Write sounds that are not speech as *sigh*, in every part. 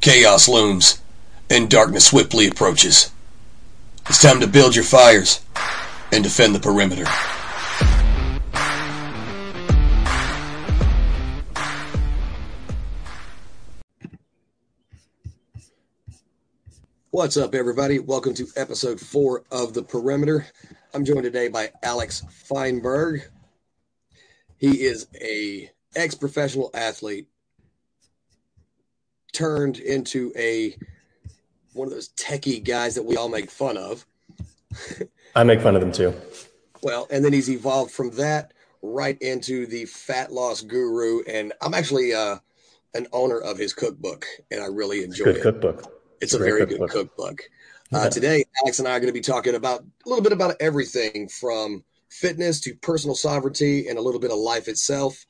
Chaos looms, and darkness swiftly approaches. It's time to build your fires and defend the perimeter. What's up, everybody? Welcome to episode four of The Perimeter. I'm joined today by Alex Feinberg. He is a ex-professional athlete turned into a one of those techie guys that we all make fun of. I make fun of them too. Well, and then he's evolved from that right into the fat loss guru, and I'm actually uh, an owner of his cookbook, and I really enjoy good it. cookbook. It's a very cookbook. good cookbook. Uh, Today, Alex and I are going to be talking about a little bit about everything from fitness to personal sovereignty and a little bit of life itself.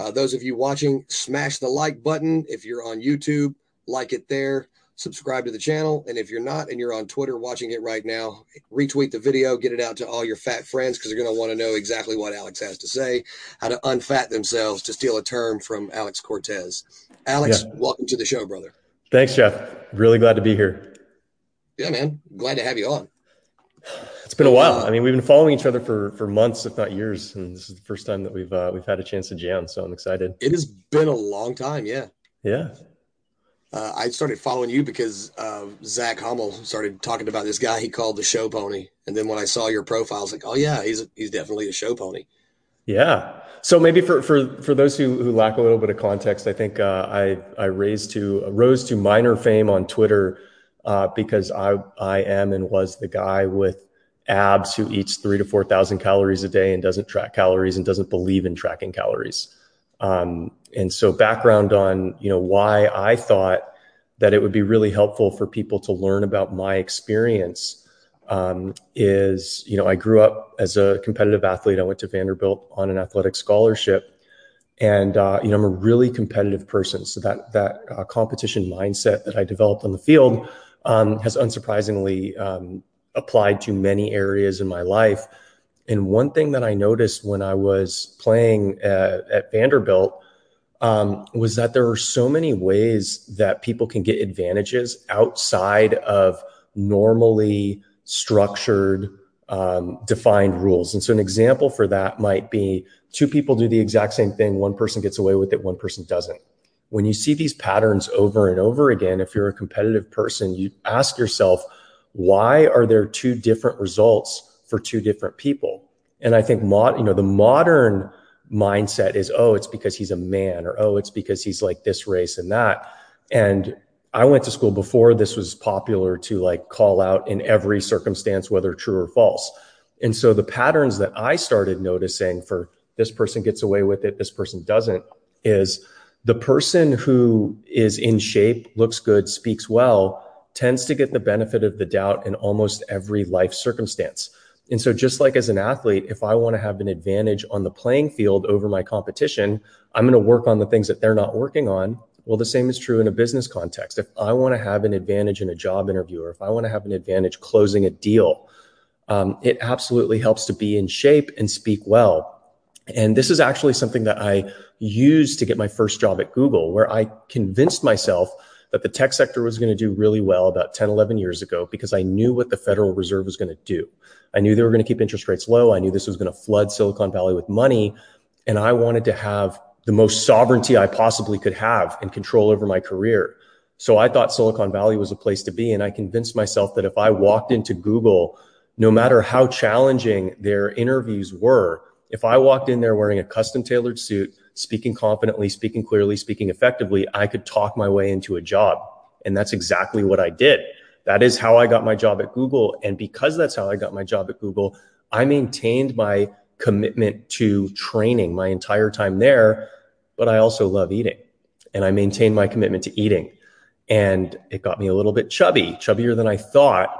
Uh, those of you watching, smash the like button. If you're on YouTube, like it there. Subscribe to the channel. And if you're not and you're on Twitter watching it right now, retweet the video, get it out to all your fat friends because they're going to want to know exactly what Alex has to say, how to unfat themselves, to steal a term from Alex Cortez. Alex, yeah. welcome to the show, brother. Thanks, Jeff. Really glad to be here. Yeah, man. Glad to have you on. It's been a while. I mean, we've been following each other for for months, if not years, and this is the first time that we've uh, we've had a chance to jam. So I'm excited. It has been a long time. Yeah. Yeah. Uh, I started following you because uh, Zach Hummel started talking about this guy he called the show pony, and then when I saw your profile, I was like, "Oh yeah, he's he's definitely a show pony." Yeah. So maybe for for for those who who lack a little bit of context, I think uh, I I raised to rose to minor fame on Twitter uh, because I I am and was the guy with abs who eats three to 4,000 calories a day and doesn't track calories and doesn't believe in tracking calories. Um, and so background on, you know, why I thought that it would be really helpful for people to learn about my experience um, is, you know, I grew up as a competitive athlete. I went to Vanderbilt on an athletic scholarship. And, uh, you know, I'm a really competitive person. So that, that uh, competition mindset that I developed on the field um, has unsurprisingly um, applied to many areas in my life. And one thing that I noticed when I was playing at, at Vanderbilt um, was that there are so many ways that people can get advantages outside of normally structured, um, defined rules. And so, an example for that might be two people do the exact same thing, one person gets away with it, one person doesn't. When you see these patterns over and over again, if you're a competitive person, you ask yourself, why are there two different results for two different people? And I think mod, you know, the modern mindset is, oh, it's because he's a man, or oh, it's because he's like this race and that. And I went to school before this was popular to like call out in every circumstance, whether true or false. And so the patterns that I started noticing for this person gets away with it, this person doesn't, is the person who is in shape, looks good, speaks well, tends to get the benefit of the doubt in almost every life circumstance. And so, just like as an athlete, if I want to have an advantage on the playing field over my competition, I'm going to work on the things that they're not working on. Well, the same is true in a business context. If I want to have an advantage in a job interview, or if I want to have an advantage closing a deal, um, it absolutely helps to be in shape and speak well. And this is actually something that I used to get my first job at Google, where I convinced myself that the tech sector was going to do really well about 10, 11 years ago because I knew what the Federal Reserve was going to do. I knew they were going to keep interest rates low. I knew this was going to flood Silicon Valley with money. And I wanted to have the most sovereignty I possibly could have and control over my career. So I thought Silicon Valley was a place to be. And I convinced myself that if I walked into Google, no matter how challenging their interviews were, if I walked in there wearing a custom tailored suit, speaking confidently, speaking clearly, speaking effectively, I could talk my way into a job. And that's exactly what I did. That is how I got my job at Google. And because that's how I got my job at Google, I maintained my commitment to training my entire time there. But I also love eating and I maintained my commitment to eating. And it got me a little bit chubby, chubbier than I thought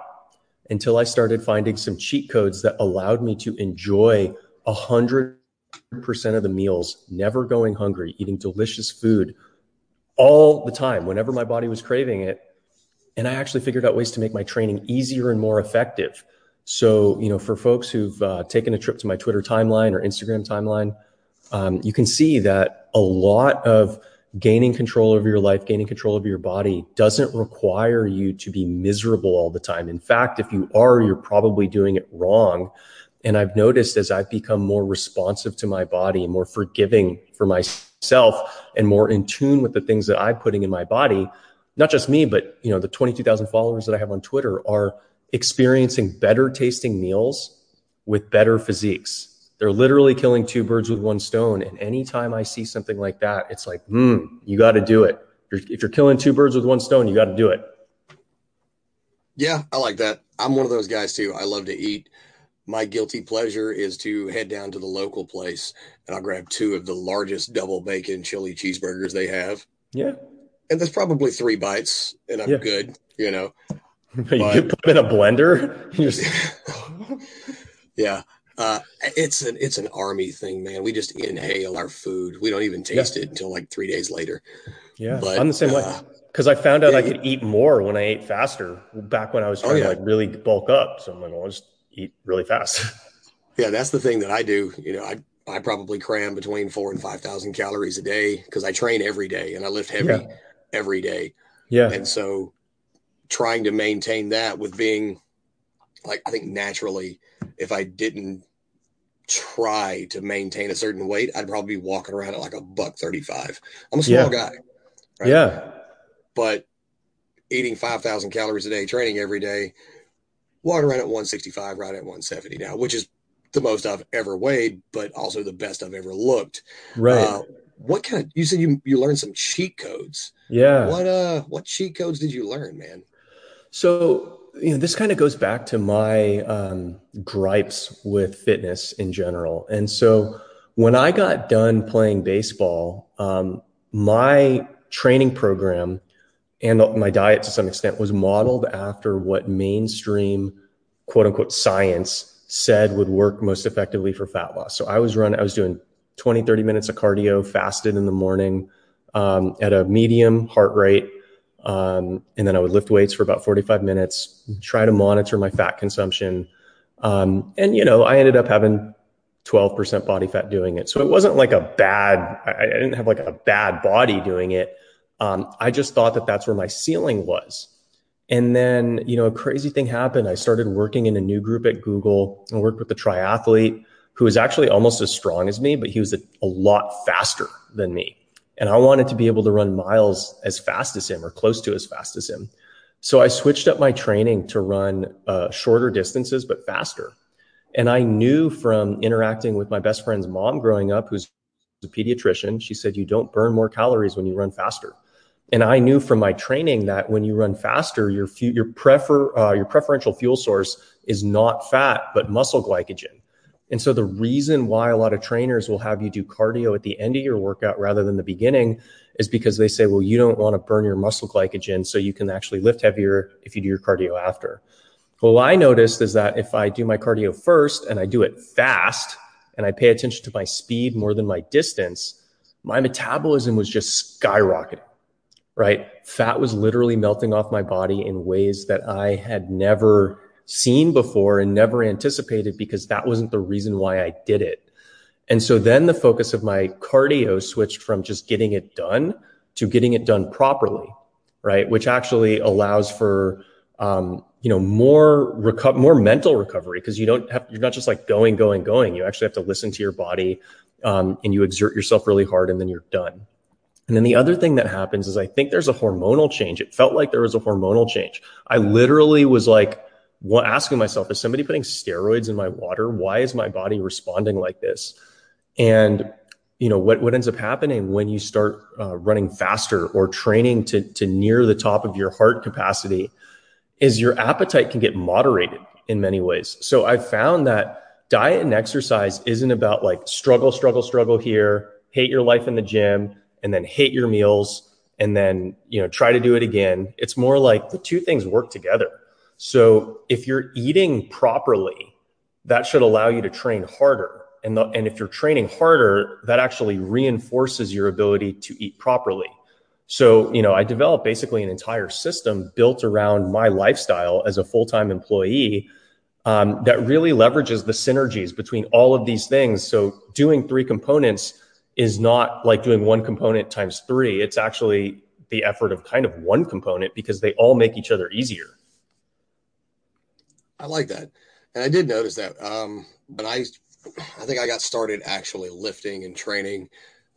until I started finding some cheat codes that allowed me to enjoy a hundred percent of the meals, never going hungry, eating delicious food all the time whenever my body was craving it. And I actually figured out ways to make my training easier and more effective. So, you know, for folks who've uh, taken a trip to my Twitter timeline or Instagram timeline, um, you can see that a lot of gaining control over your life, gaining control over your body doesn't require you to be miserable all the time. In fact, if you are, you're probably doing it wrong. And I've noticed as I've become more responsive to my body, more forgiving for myself, and more in tune with the things that I'm putting in my body, not just me, but you know, the 22,000 followers that I have on Twitter are experiencing better tasting meals with better physiques they're literally killing two birds with one stone. And anytime I see something like that, it's like, hmm, you got to do it. If you're killing two birds with one stone, you got to do it. Yeah, I like that. I'm one of those guys too. I love to eat. My guilty pleasure is to head down to the local place and I'll grab two of the largest double bacon chili cheeseburgers they have. Yeah. And that's probably three bites and I'm yeah. good, you know. *laughs* you put them in a blender. *laughs* Just... *laughs* yeah. Uh, it's an it's an army thing, man. We just inhale our food. We don't even taste yeah. it until like three days later. Yeah, but, I'm the same uh, way because I found out yeah, I could eat more when I ate faster. Back when I was oh, trying oh, to like really bulk up, so I'm like, I'll just eat really fast. *laughs* yeah, that's the thing that I do. You know, I I probably cram between four and five thousand calories a day because I train every day and I lift heavy every day. Yeah, and so trying to maintain that with being like I think naturally, if I didn't try to maintain a certain weight, I'd probably be walking around at like a buck 35. I'm a small yeah. guy. Right? Yeah. But eating 5,000 calories a day, training every day, walking around at 165, right at 170 now, which is the most I've ever weighed, but also the best I've ever looked. Right. Uh, what kind of, you said you, you learned some cheat codes. Yeah. What, uh, what cheat codes did you learn, man? So you know, this kind of goes back to my um, gripes with fitness in general. And so when I got done playing baseball, um, my training program and my diet to some extent was modeled after what mainstream quote unquote science said would work most effectively for fat loss. So I was running, I was doing 20, 30 minutes of cardio, fasted in the morning um, at a medium heart rate um, and then I would lift weights for about 45 minutes, try to monitor my fat consumption. Um, and, you know, I ended up having 12% body fat doing it. So it wasn't like a bad, I, I didn't have like a bad body doing it. Um, I just thought that that's where my ceiling was. And then, you know, a crazy thing happened. I started working in a new group at Google and worked with a triathlete who was actually almost as strong as me, but he was a, a lot faster than me. And I wanted to be able to run miles as fast as him or close to as fast as him. So I switched up my training to run uh, shorter distances, but faster. And I knew from interacting with my best friend's mom growing up, who's a pediatrician, she said, you don't burn more calories when you run faster. And I knew from my training that when you run faster, your, your, prefer, uh, your preferential fuel source is not fat, but muscle glycogen. And so the reason why a lot of trainers will have you do cardio at the end of your workout rather than the beginning is because they say, well, you don't want to burn your muscle glycogen so you can actually lift heavier if you do your cardio after. Well, I noticed is that if I do my cardio first and I do it fast and I pay attention to my speed more than my distance, my metabolism was just skyrocketing, right? Fat was literally melting off my body in ways that I had never seen before and never anticipated because that wasn't the reason why I did it. And so then the focus of my cardio switched from just getting it done to getting it done properly, right? Which actually allows for, um, you know, more reco- more mental recovery because you don't have, you're not just like going, going, going. You actually have to listen to your body um, and you exert yourself really hard and then you're done. And then the other thing that happens is I think there's a hormonal change. It felt like there was a hormonal change. I literally was like, asking myself, is somebody putting steroids in my water? Why is my body responding like this? And you know what what ends up happening when you start uh, running faster or training to to near the top of your heart capacity is your appetite can get moderated in many ways. So I've found that diet and exercise isn't about like struggle, struggle, struggle here, hate your life in the gym, and then hate your meals, and then you know try to do it again. It's more like the two things work together. So if you're eating properly, that should allow you to train harder. And, the, and if you're training harder, that actually reinforces your ability to eat properly. So, you know, I developed basically an entire system built around my lifestyle as a full time employee um, that really leverages the synergies between all of these things. So, doing three components is not like doing one component times three. It's actually the effort of kind of one component because they all make each other easier. I like that. And I did notice that. Um, but I, I think I got started actually lifting and training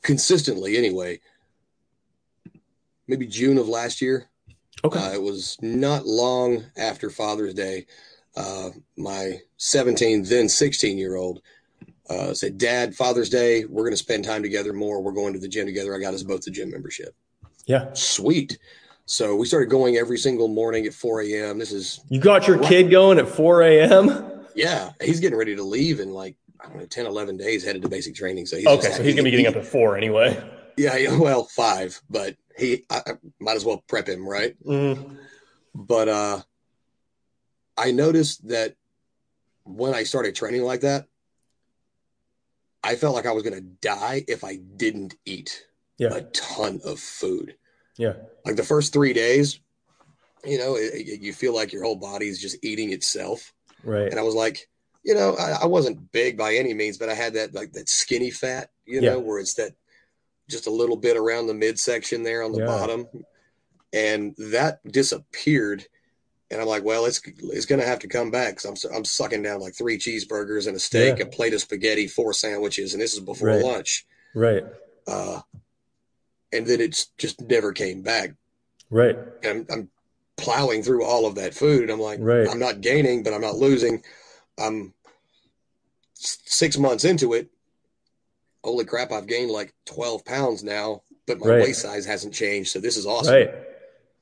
consistently anyway. Maybe June of last year. Okay. Uh, it was not long after Father's Day. Uh, my 17, then 16 year old uh, said, Dad, Father's Day, we're going to spend time together more. We're going to the gym together. I got us both the gym membership. Yeah. Sweet. So we started going every single morning at 4 a.m. This is. You got your right. kid going at 4 a.m.? Yeah. He's getting ready to leave in like, I don't know, 10, 11 days headed to basic training. So he's okay. So he's going to be getting up at four anyway. Yeah. well, five, but he, I, I, might as well prep him, right? Mm. But uh, I noticed that when I started training like that, I felt like I was going to die if I didn't eat yeah. a ton of food. Yeah. Like the first three days, you know, it, it, you feel like your whole body is just eating itself. Right. And I was like, you know, I, I, wasn't big by any means, but I had that like that skinny fat, you know, where it's that just a little bit around the midsection there on the yeah. bottom. And that disappeared and I'm like, well, it's it's going to have to come back because I'm I'm sucking down like three cheeseburgers and a steak, yeah. a plate of spaghetti, four sandwiches, and this is before right. lunch. Right. Uh, and then it's just never came back. Right. And I'm, I'm plowing through all of that food, and I'm like, right. I'm not gaining, but I'm not losing. I'm six months into it. Holy crap! I've gained like 12 pounds now, but my right. waist size hasn't changed. So this is awesome. Right.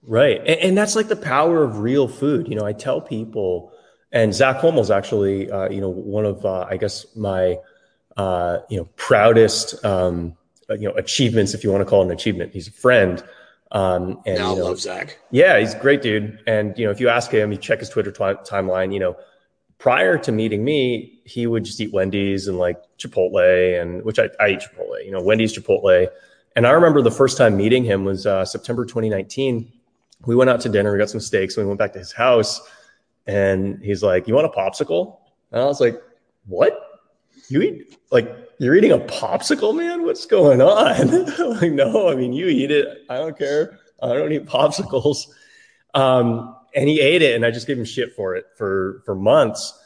Right. And, and, that's like the power of real food. You know, I tell people, and Zach Holmel's actually, uh, you know, one of, uh, I guess, my, uh, you know, proudest, um, you know, achievements, if you want to call it an achievement. He's a friend. Um, and you know, love Zach. Yeah, he's a great dude. And, you know, if you ask him, you check his Twitter timeline, you know, prior to meeting me, he would just eat Wendy's and like Chipotle and which I, I eat Chipotle, you know, Wendy's, Chipotle. And I remember the first time meeting him was, uh, September, 2019 we went out to dinner, we got some steaks, we went back to his house. And he's like, You want a popsicle? And I was like, What? You eat like you're eating a popsicle, man? What's going on? *laughs* like, no, I mean, you eat it. I don't care. I don't eat popsicles. Um, and he ate it, and I just gave him shit for it for for months.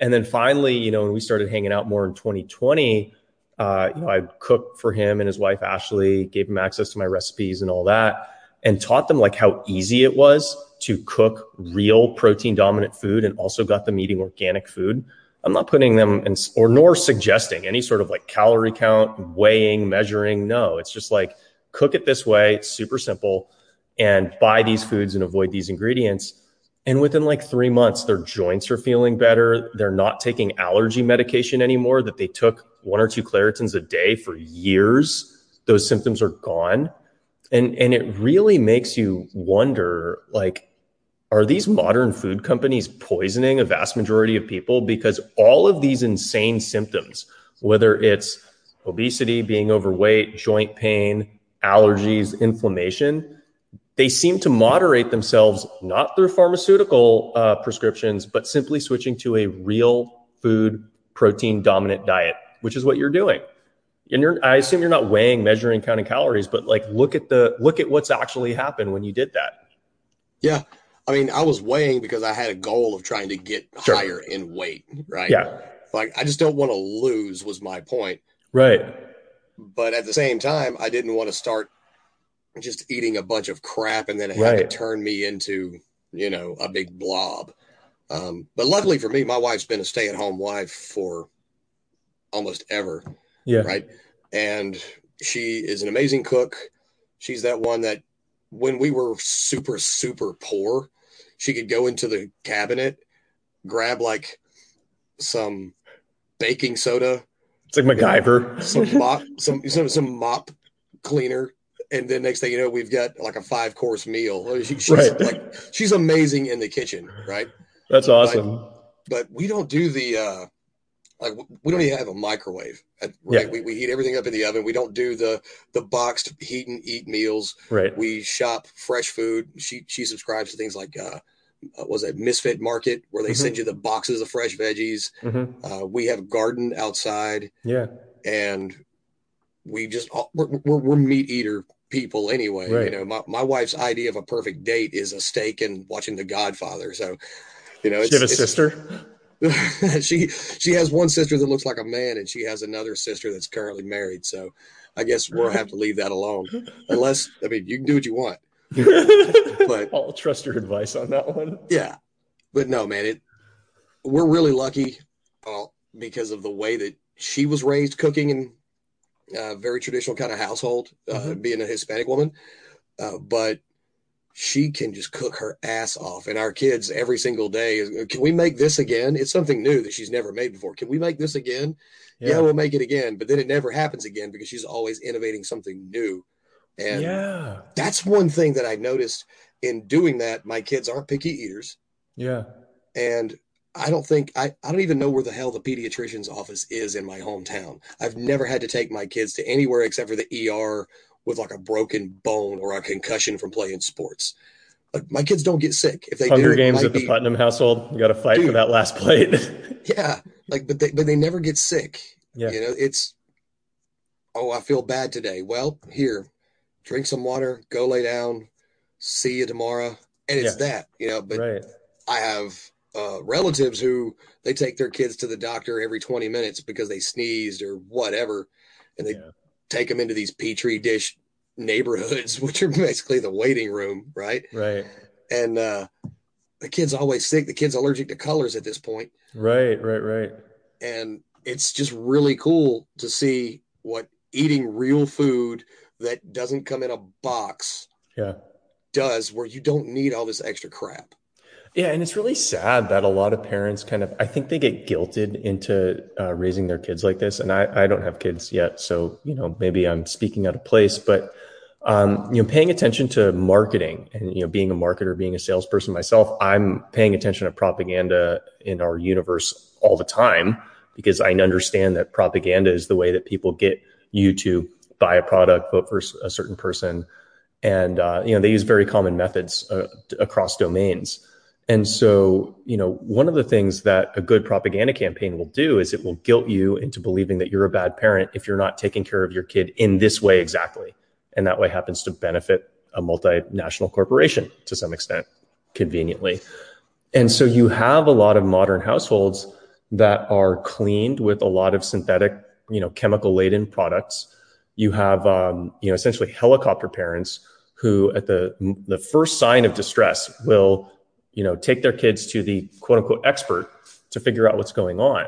And then finally, you know, when we started hanging out more in 2020, uh, you know, I cooked for him and his wife Ashley, gave him access to my recipes and all that and taught them like how easy it was to cook real protein dominant food and also got them eating organic food. I'm not putting them in, or nor suggesting any sort of like calorie count, weighing, measuring. No, it's just like cook it this way. It's super simple and buy these foods and avoid these ingredients. And within like three months, their joints are feeling better. They're not taking allergy medication anymore that they took one or two Claritins a day for years. Those symptoms are gone and and it really makes you wonder like are these modern food companies poisoning a vast majority of people? Because all of these insane symptoms whether it's obesity being overweight joint pain allergies inflammation they seem to moderate themselves not through pharmaceutical uh, prescriptions but simply switching to a real food protein dominant diet which is what you're doing and you're i assume you're not weighing measuring counting calories but like look at the look at what's actually happened when you did that. Yeah. I mean i was weighing because i had a goal of trying to get sure. higher in weight right? Yeah. Like i just don't want to lose was my point. Right. But at the same time i didn't want to start just eating a bunch of crap and then it had to turn me into you know a big blob. Um, but luckily for me my wife's been a stay-at-home wife for almost ever yeah. Right. And she is an amazing cook. She's that one that when we were super, super poor, she could go into the cabinet, grab like some baking soda. It's like MacGyver. Some mop, some, some, some mop cleaner. And then next thing you know, we've got like a five course meal. She, she's right. like, she's amazing in the kitchen. Right. That's awesome. But, but we don't do the, uh, like we don't even have a microwave right yeah. we, we heat everything up in the oven we don't do the the boxed heat and eat meals right we shop fresh food she she subscribes to things like uh, uh was it misfit market where they mm-hmm. send you the boxes of fresh veggies mm-hmm. uh, we have a garden outside yeah and we just we're, we're, we're meat eater people anyway. Right. You know, my, my wife's idea of a perfect date is a steak and watching The Godfather. So, you know, it's, she have a sister. *laughs* she she has one sister that looks like a man, and she has another sister that's currently married. So, I guess we'll have to leave that alone. Unless, I mean, you can do what you want. *laughs* but I'll trust your advice on that one. Yeah, but no, man, it. We're really lucky, uh, because of the way that she was raised, cooking in a very traditional kind of household, uh, mm-hmm. being a Hispanic woman. Uh, but she can just cook her ass off. And our kids every single day is, can we make this again? It's something new that she's never made before. Can we make this again? Yeah. yeah, we'll make it again. But then it never happens again because she's always innovating something new. And yeah. that's one thing that I noticed in doing that. My kids aren't picky eaters. Yeah. And I don't think I, I don't even know where the hell the pediatrician's office is in my hometown. I've never had to take my kids to anywhere except for the ER with like a broken bone or a concussion from playing sports. Like my kids don't get sick. If they Hunger do, games at the Putnam household, you got to fight dude, for that last plate. *laughs* yeah, like but they but they never get sick. Yeah, you know it's. Oh, I feel bad today. Well, here, drink some water, go lay down, see you tomorrow, and it's yeah. that you know. But right. I have uh, relatives who they take their kids to the doctor every 20 minutes because they sneezed or whatever, and they yeah take them into these petri dish neighborhoods, *laughs* which are basically the waiting room, right? Right. And uh, the kid's always sick. The kid's allergic to colors at this point. Right, right, right. And it's just really cool to see what eating real food that doesn't come in a box yeah does where you don't need all this extra crap yeah, and it's really sad that a lot of parents kind of, I think they get guilted into uh, raising their kids like this. And I, I don't have kids yet, so you know maybe I'm speaking out of place, but um, you know, paying attention to marketing and you know, being a marketer, being a salesperson myself, I'm paying attention to propaganda in our universe all the time because I understand that propaganda is the way that people get you to buy a product, vote for a certain person, and uh, you know, they use very common methods uh, across domains. And so, you know, one of the things that a good propaganda campaign will do is it will guilt you into believing that you're a bad parent if you're not taking care of your kid in this way exactly. And that way happens to benefit a multinational corporation to some extent, conveniently. And so you have a lot of modern households that are cleaned with a lot of synthetic, you know, chemical laden products. You have, um, you know, essentially helicopter parents who at the, the first sign of distress will you know, take their kids to the quote unquote expert to figure out what's going on.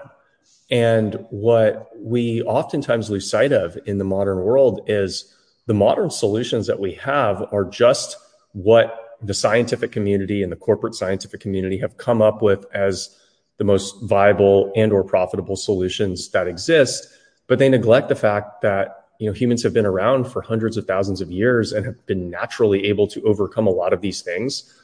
And what we oftentimes lose sight of in the modern world is the modern solutions that we have are just what the scientific community and the corporate scientific community have come up with as the most viable and or profitable solutions that exist but they neglect the fact that you know humans have been around for hundreds of thousands of years and have been naturally able to overcome a lot of these things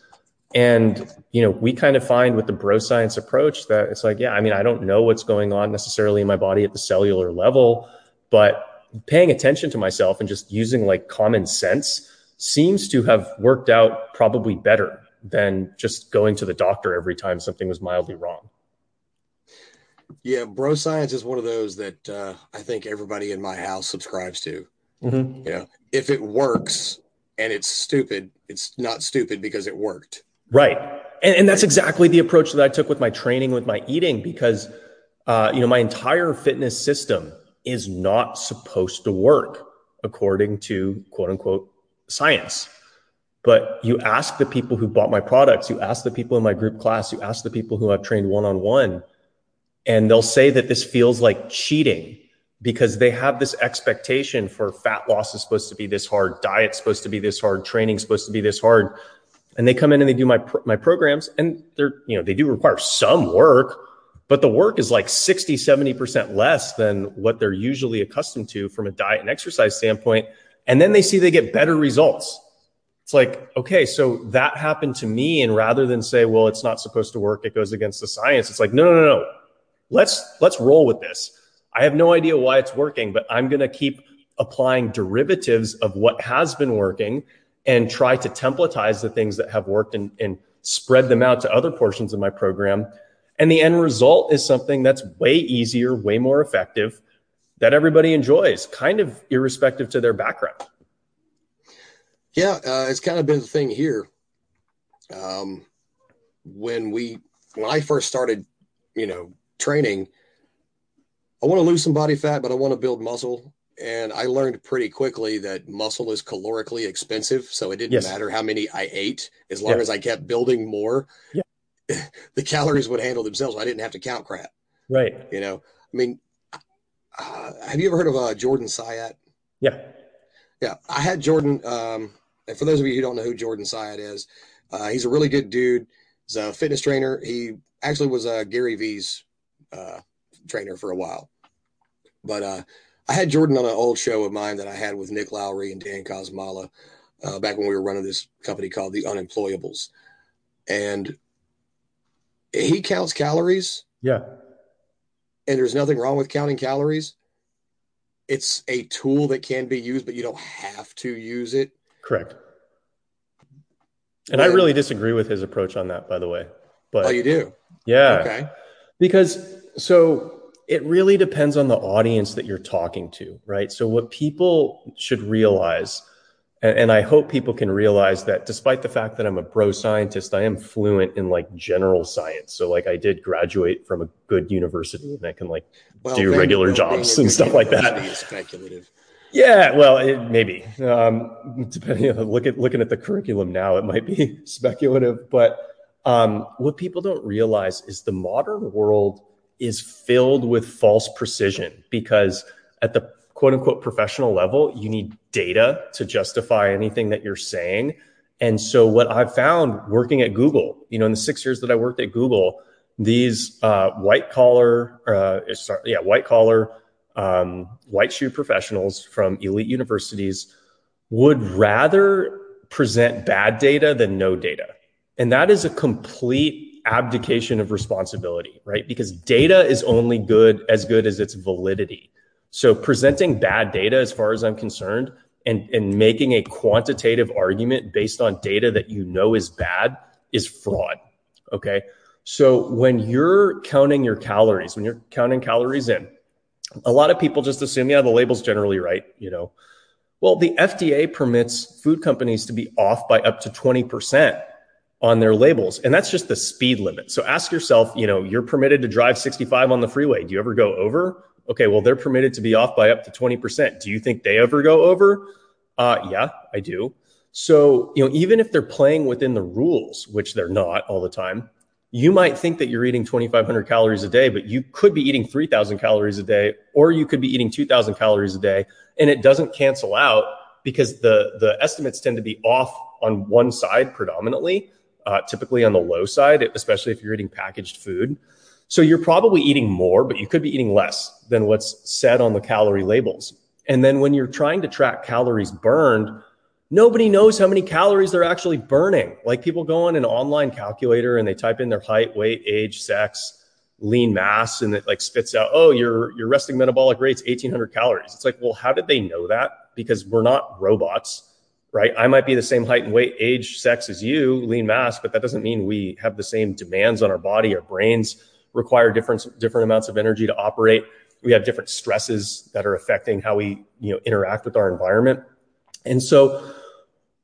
and, you know, we kind of find with the bro science approach that it's like, yeah, I mean, I don't know what's going on necessarily in my body at the cellular level, but paying attention to myself and just using like common sense seems to have worked out probably better than just going to the doctor every time something was mildly wrong. Yeah, bro science is one of those that uh, I think everybody in my house subscribes to. Mm-hmm. You know, if it works and it's stupid, it's not stupid because it worked. Right. And, and that's exactly the approach that I took with my training, with my eating, because, uh, you know, my entire fitness system is not supposed to work according to quote unquote science. But you ask the people who bought my products, you ask the people in my group class, you ask the people who I've trained one on one, and they'll say that this feels like cheating because they have this expectation for fat loss is supposed to be this hard, diet's supposed to be this hard, training's supposed to be this hard and they come in and they do my my programs and they're you know they do require some work but the work is like 60 70% less than what they're usually accustomed to from a diet and exercise standpoint. And then they see they get better results. It's like okay so that happened to me and rather than say well it's not supposed to work it goes against the science it's like no no no no. Let's let's roll with this. I have no idea why it's working but i'm going to keep applying derivatives of what has been working and try to templatize the things that have worked and, and spread them out to other portions of my program. And the end result is something that's way easier, way more effective, that everybody enjoys, kind of irrespective to their background. Yeah, uh, it's kind of been the thing here. Um, when we when I first started, you know, training, I want to lose some body fat, but I want to build muscle. And I learned pretty quickly that muscle is calorically expensive. So it didn't yes. matter how many I ate, as long yeah. as I kept building more, yeah. *laughs* the calories would handle themselves. I didn't have to count crap. Right. You know, I mean, uh, have you ever heard of uh, Jordan Syatt? Yeah. Yeah. I had Jordan. Um, and for those of you who don't know who Jordan Syatt is, uh, he's a really good dude. He's a fitness trainer. He actually was uh, Gary Vee's uh, trainer for a while. But uh, I had Jordan on an old show of mine that I had with Nick Lowry and Dan Kosmala uh, back when we were running this company called the Unemployables. And he counts calories. Yeah. And there's nothing wrong with counting calories. It's a tool that can be used, but you don't have to use it. Correct. And when, I really disagree with his approach on that, by the way. But oh, you do? Yeah. Okay. Because so it really depends on the audience that you're talking to, right? So what people should realize, and, and, I hope people can realize that despite the fact that I'm a bro scientist, I am fluent in like general science. So like I did graduate from a good university and I can like well, do regular jobs and stuff like that. speculative. Yeah, well, it, maybe um, depending on look at looking at the curriculum now, it might be *laughs* speculative. But um, what people don't realize is the modern world is filled with false precision because at the quote unquote professional level, you need data to justify anything that you're saying. And so, what I've found working at Google, you know, in the six years that I worked at Google, these uh, white collar, uh, sorry, yeah, white collar um, white shoe professionals from elite universities would rather present bad data than no data. And that is a complete abdication of responsibility, right? Because data is only good as good as its validity. So presenting bad data, as far as I'm concerned, and, and making a quantitative argument based on data that you know is bad is fraud. Okay. So when you're counting your calories, when you're counting calories in, a lot of people just assume, yeah, the label's generally right, you know. Well, the FDA permits food companies to be off by up to 20% on their labels, and that's just the speed limit. So ask yourself, you know, you're permitted to drive 65 on the freeway. Do you ever go over? Okay, well, they're permitted to be off by up to 20%. Do you think they ever go over? Uh, yeah, I do. So, you know, even if they're playing within the rules, which they're not all the time, you might think that you're eating 2,500 calories a day, but you could be eating 3,000 calories a day, or you could be eating 2,000 calories a day, and it doesn't cancel out because the the estimates tend to be off on one side predominantly, Uh, typically on the low side, especially if you're eating packaged food. So you're probably eating more, but you could be eating less than what's said on the calorie labels. And then when you're trying to track calories burned, nobody knows how many calories they're actually burning. Like people go on an online calculator and they type in their height, weight, age, sex, lean mass, and it like spits out, oh, your your resting metabolic rate's 1800 calories. It's like, well, how did they know that? Because we're not robots, right? I might be the same height and weight, age, sex as you, lean mass, but that doesn't mean we have the same demands on our body. Our brains require different different amounts of energy to operate. We have different stresses that are affecting how we, you know, interact with our environment. And so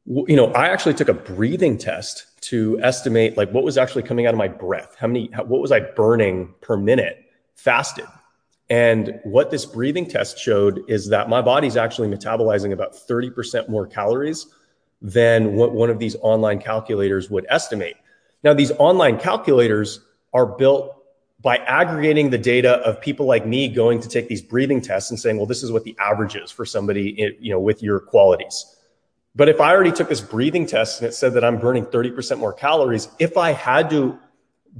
you know, I actually took a breathing test to estimate like what was actually coming out of my breath. How many, how, what was I burning per minute fasted? And what this breathing test showed is that my body's actually metabolizing about 30% more calories than what one of these online calculators would estimate. Now, these online calculators are built by aggregating the data of people like me going to take these breathing tests and saying, well, this is what the average is for somebody, you know, with your qualities. But if I already took this breathing test and it said that I'm burning 30% more calories, if I had to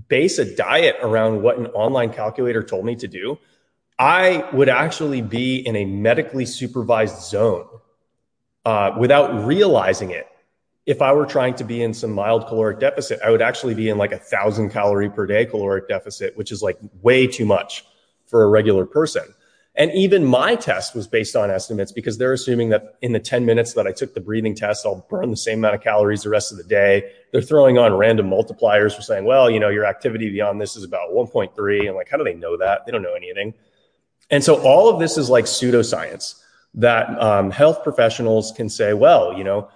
base a diet around what an online calculator told me to do, I would actually be in a medically supervised zone uh, without realizing it. If I were trying to be in some mild caloric deficit, I would actually be in like a thousand calorie per day caloric deficit, which is like way too much for a regular person. And even my test was based on estimates because they're assuming that in the 10 minutes that I took the breathing test, I'll burn the same amount of calories the rest of the day. They're throwing on random multipliers for saying, well, you know, your activity beyond this is about 1.3. And like, how do they know that? They don't know anything. And so all of this is like pseudoscience that um, health professionals can say, well, you know,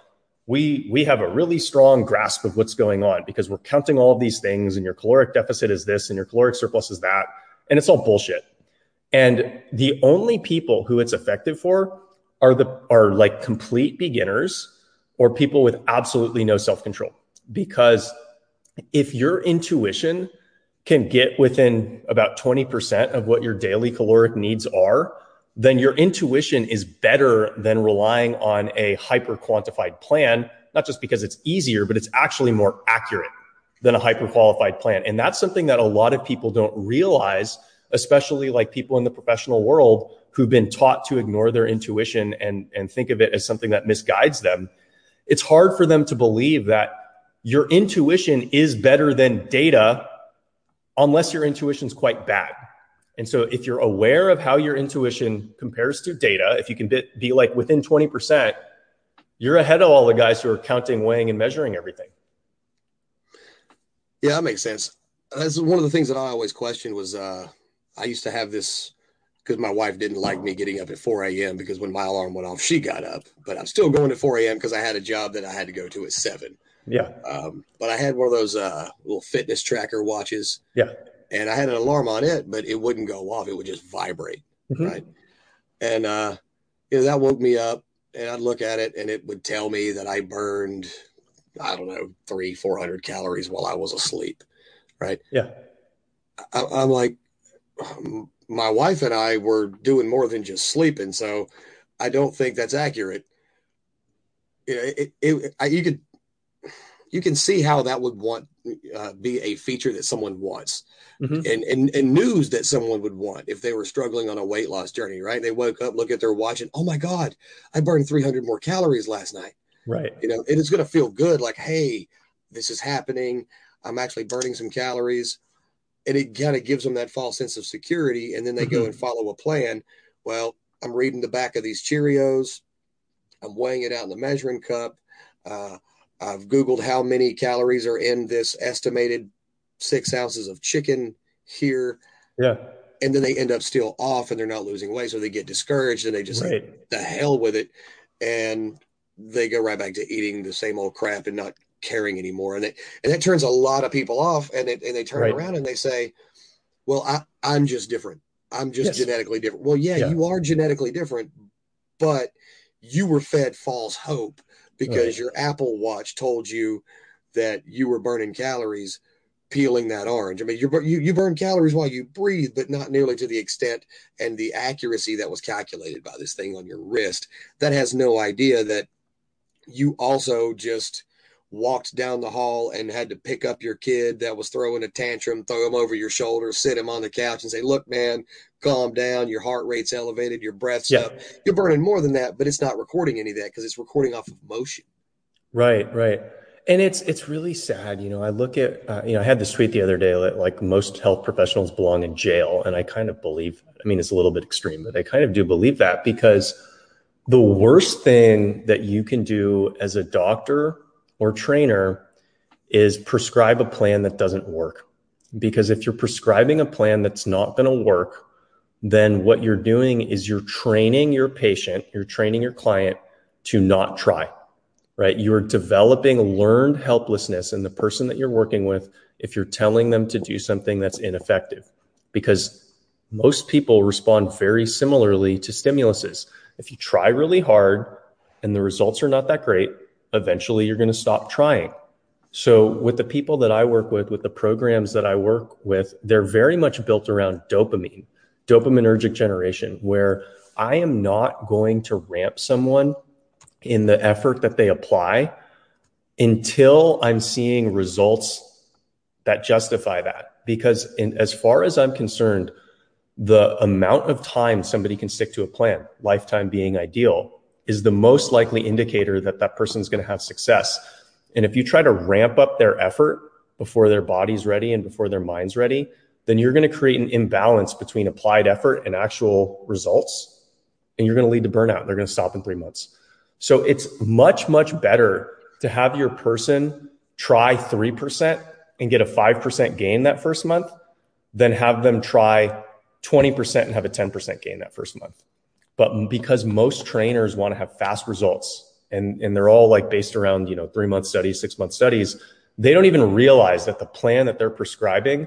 we we have a really strong grasp of what's going on because we're counting all of these things, and your caloric deficit is this, and your caloric surplus is that, and it's all bullshit. And the only people who it's effective for are the are like complete beginners or people with absolutely no self control. Because if your intuition can get within about 20% of what your daily caloric needs are, then your intuition is better than relying on a hyper quantified plan, not just because it's easier, but it's actually more accurate than a hyper qualified plan. And that's something that a lot of people don't realize, especially like people in the professional world who've been taught to ignore their intuition and, and think of it as something that misguides them. It's hard for them to believe that your intuition is better than data unless your intuition is quite bad. And so if you're aware of how your intuition compares to data, if you can be, be like within 20%, you're ahead of all the guys who are counting, weighing, and measuring everything. Yeah, that makes sense. That's one of the things that I always questioned was uh, I used to have this because my wife didn't like me getting up at 4 a.m. because when my alarm went off, she got up. But I'm still going at 4 a.m. because I had a job that I had to go to at 7. Yeah. Um, but I had one of those uh, little fitness tracker watches. Yeah. And I had an alarm on it, but it wouldn't go off. It would just vibrate. Mm-hmm. Right. And uh, you know, that woke me up and I'd look at it and it would tell me that I burned, I don't know, three, 400 calories while I was asleep. Right. Yeah. I, I'm like, my wife and I were doing more than just sleeping. So I don't think that's accurate. It, it, it, I, you could you can see how that would want uh, be a feature that someone wants. Mm-hmm. and, and and news that someone would want if they were struggling on a weight loss journey right? They woke up look at their watch and oh my god i burned 300 more calories last night. Right. You know it is going to feel good like hey this is happening. I'm actually burning some calories. And it kind of gives them that false sense of security and then they mm-hmm. go and follow a plan. Well i'm reading the back of these cheerios. I'm weighing it out in the measuring cup. Uh, I've Googled how many calories are in this estimated six ounces of chicken here. Yeah. And then they end up still off and they're not losing weight. So they get discouraged and they just right. like, the hell with it. And they go right back to eating the same old crap and not caring anymore. And, they, and that turns a lot of people off and, they, and they turn right. around and they say, well, I, I'm just different. I'm just yes. genetically different. Well, yeah, yeah, you are genetically different, but you were fed false hope because right. your Apple Watch told you that you were burning calories peeling that orange. I mean, you you you burn calories while you breathe, but not nearly to the extent and the accuracy that was calculated by this thing on your wrist. That has no idea that you also just walked down the hall and had to pick up your kid that was throwing a tantrum, throw him over your shoulder, sit him on the couch and say, look, man, calm down. Your heart rate's elevated. Your breath's yeah. up. You're burning more than that, but it's not recording any of that because it's recording off of motion. Right, right. And it's it's really sad, you know. I look at, uh, you know, I had this tweet the other day that like most health professionals belong in jail, and I kind of believe. I mean, it's a little bit extreme, but I kind of do believe that because the worst thing that you can do as a doctor or trainer is prescribe a plan that doesn't work. Because if you're prescribing a plan that's not going to work, then what you're doing is you're training your patient, you're training your client to not try, right? You're developing learned helplessness in the person that you're working with if you're telling them to do something that's ineffective. Because most people respond very similarly to stimuluses. If you try really hard and the results are not that great, eventually you're going to stop trying. So, with the people that I work with, with the programs that I work with, they're very much built around dopamine, dopaminergic generation, where I am not going to ramp someone in the effort that they apply until I'm seeing results that justify that. Because, in, as far as I'm concerned, the amount of time somebody can stick to a plan, lifetime being ideal, is the most likely indicator that that person is going to have success. And if you try to ramp up their effort before their body's ready and before their mind's ready, then you're going to create an imbalance between applied effort and actual results. And you're going to lead to burnout. They're going to stop in three months. So it's much, much better to have your person try 3% and get a 5% gain that first month than have them try 20% and have a 10% gain that first month. But because most trainers want to have fast results and, and they're all like based around, you know, three month studies, six month studies, they don't even realize that the plan that they're prescribing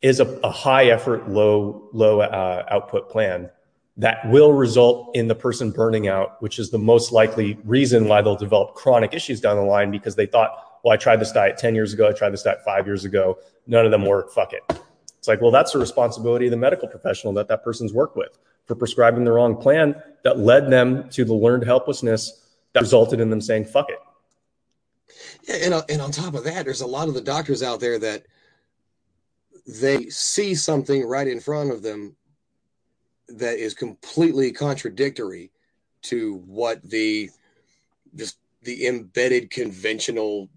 is a, a high effort, low, low uh, output plan that will result in the person burning out, which is the most likely reason why they'll develop chronic issues down the line because they thought, well, I tried this diet 10 years ago, I tried this diet five years ago, none of them work, fuck it. It's like, well, that's the responsibility of the medical professional that that person's worked with for prescribing the wrong plan that led them to the learned helplessness that resulted in them saying, fuck it. Yeah, and, uh, and on top of that, there's a lot of the doctors out there that they see something right in front of them that is completely contradictory to what the just the embedded conventional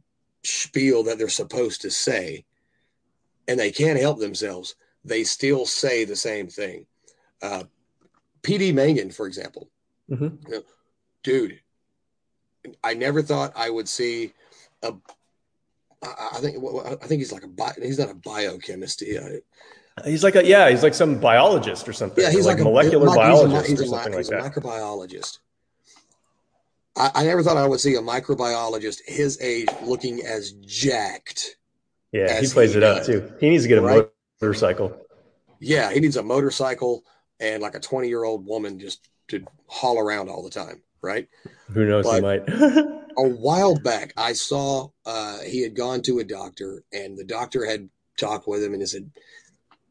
spiel that they're supposed to say. And they can't help themselves. They still say the same thing. Uh, pd mangan for example mm-hmm. you know, dude i never thought i would see a I think I think he's like a bio, he's not a biochemist. He's like a yeah, he's like some biologist or something. Yeah, he's like, like, a molecular a, biologist he's a, he's or something a, like that. microbiologist. I, I, never thought I would see a microbiologist his age looking as jacked. Yeah, he plays he it does, up too. He needs to get a right? motorcycle. Yeah, he needs a motorcycle and like a twenty year old woman just to haul around all the time. Right? Who knows? But he might. *laughs* a while back, I saw uh, he had gone to a doctor, and the doctor had talked with him and he said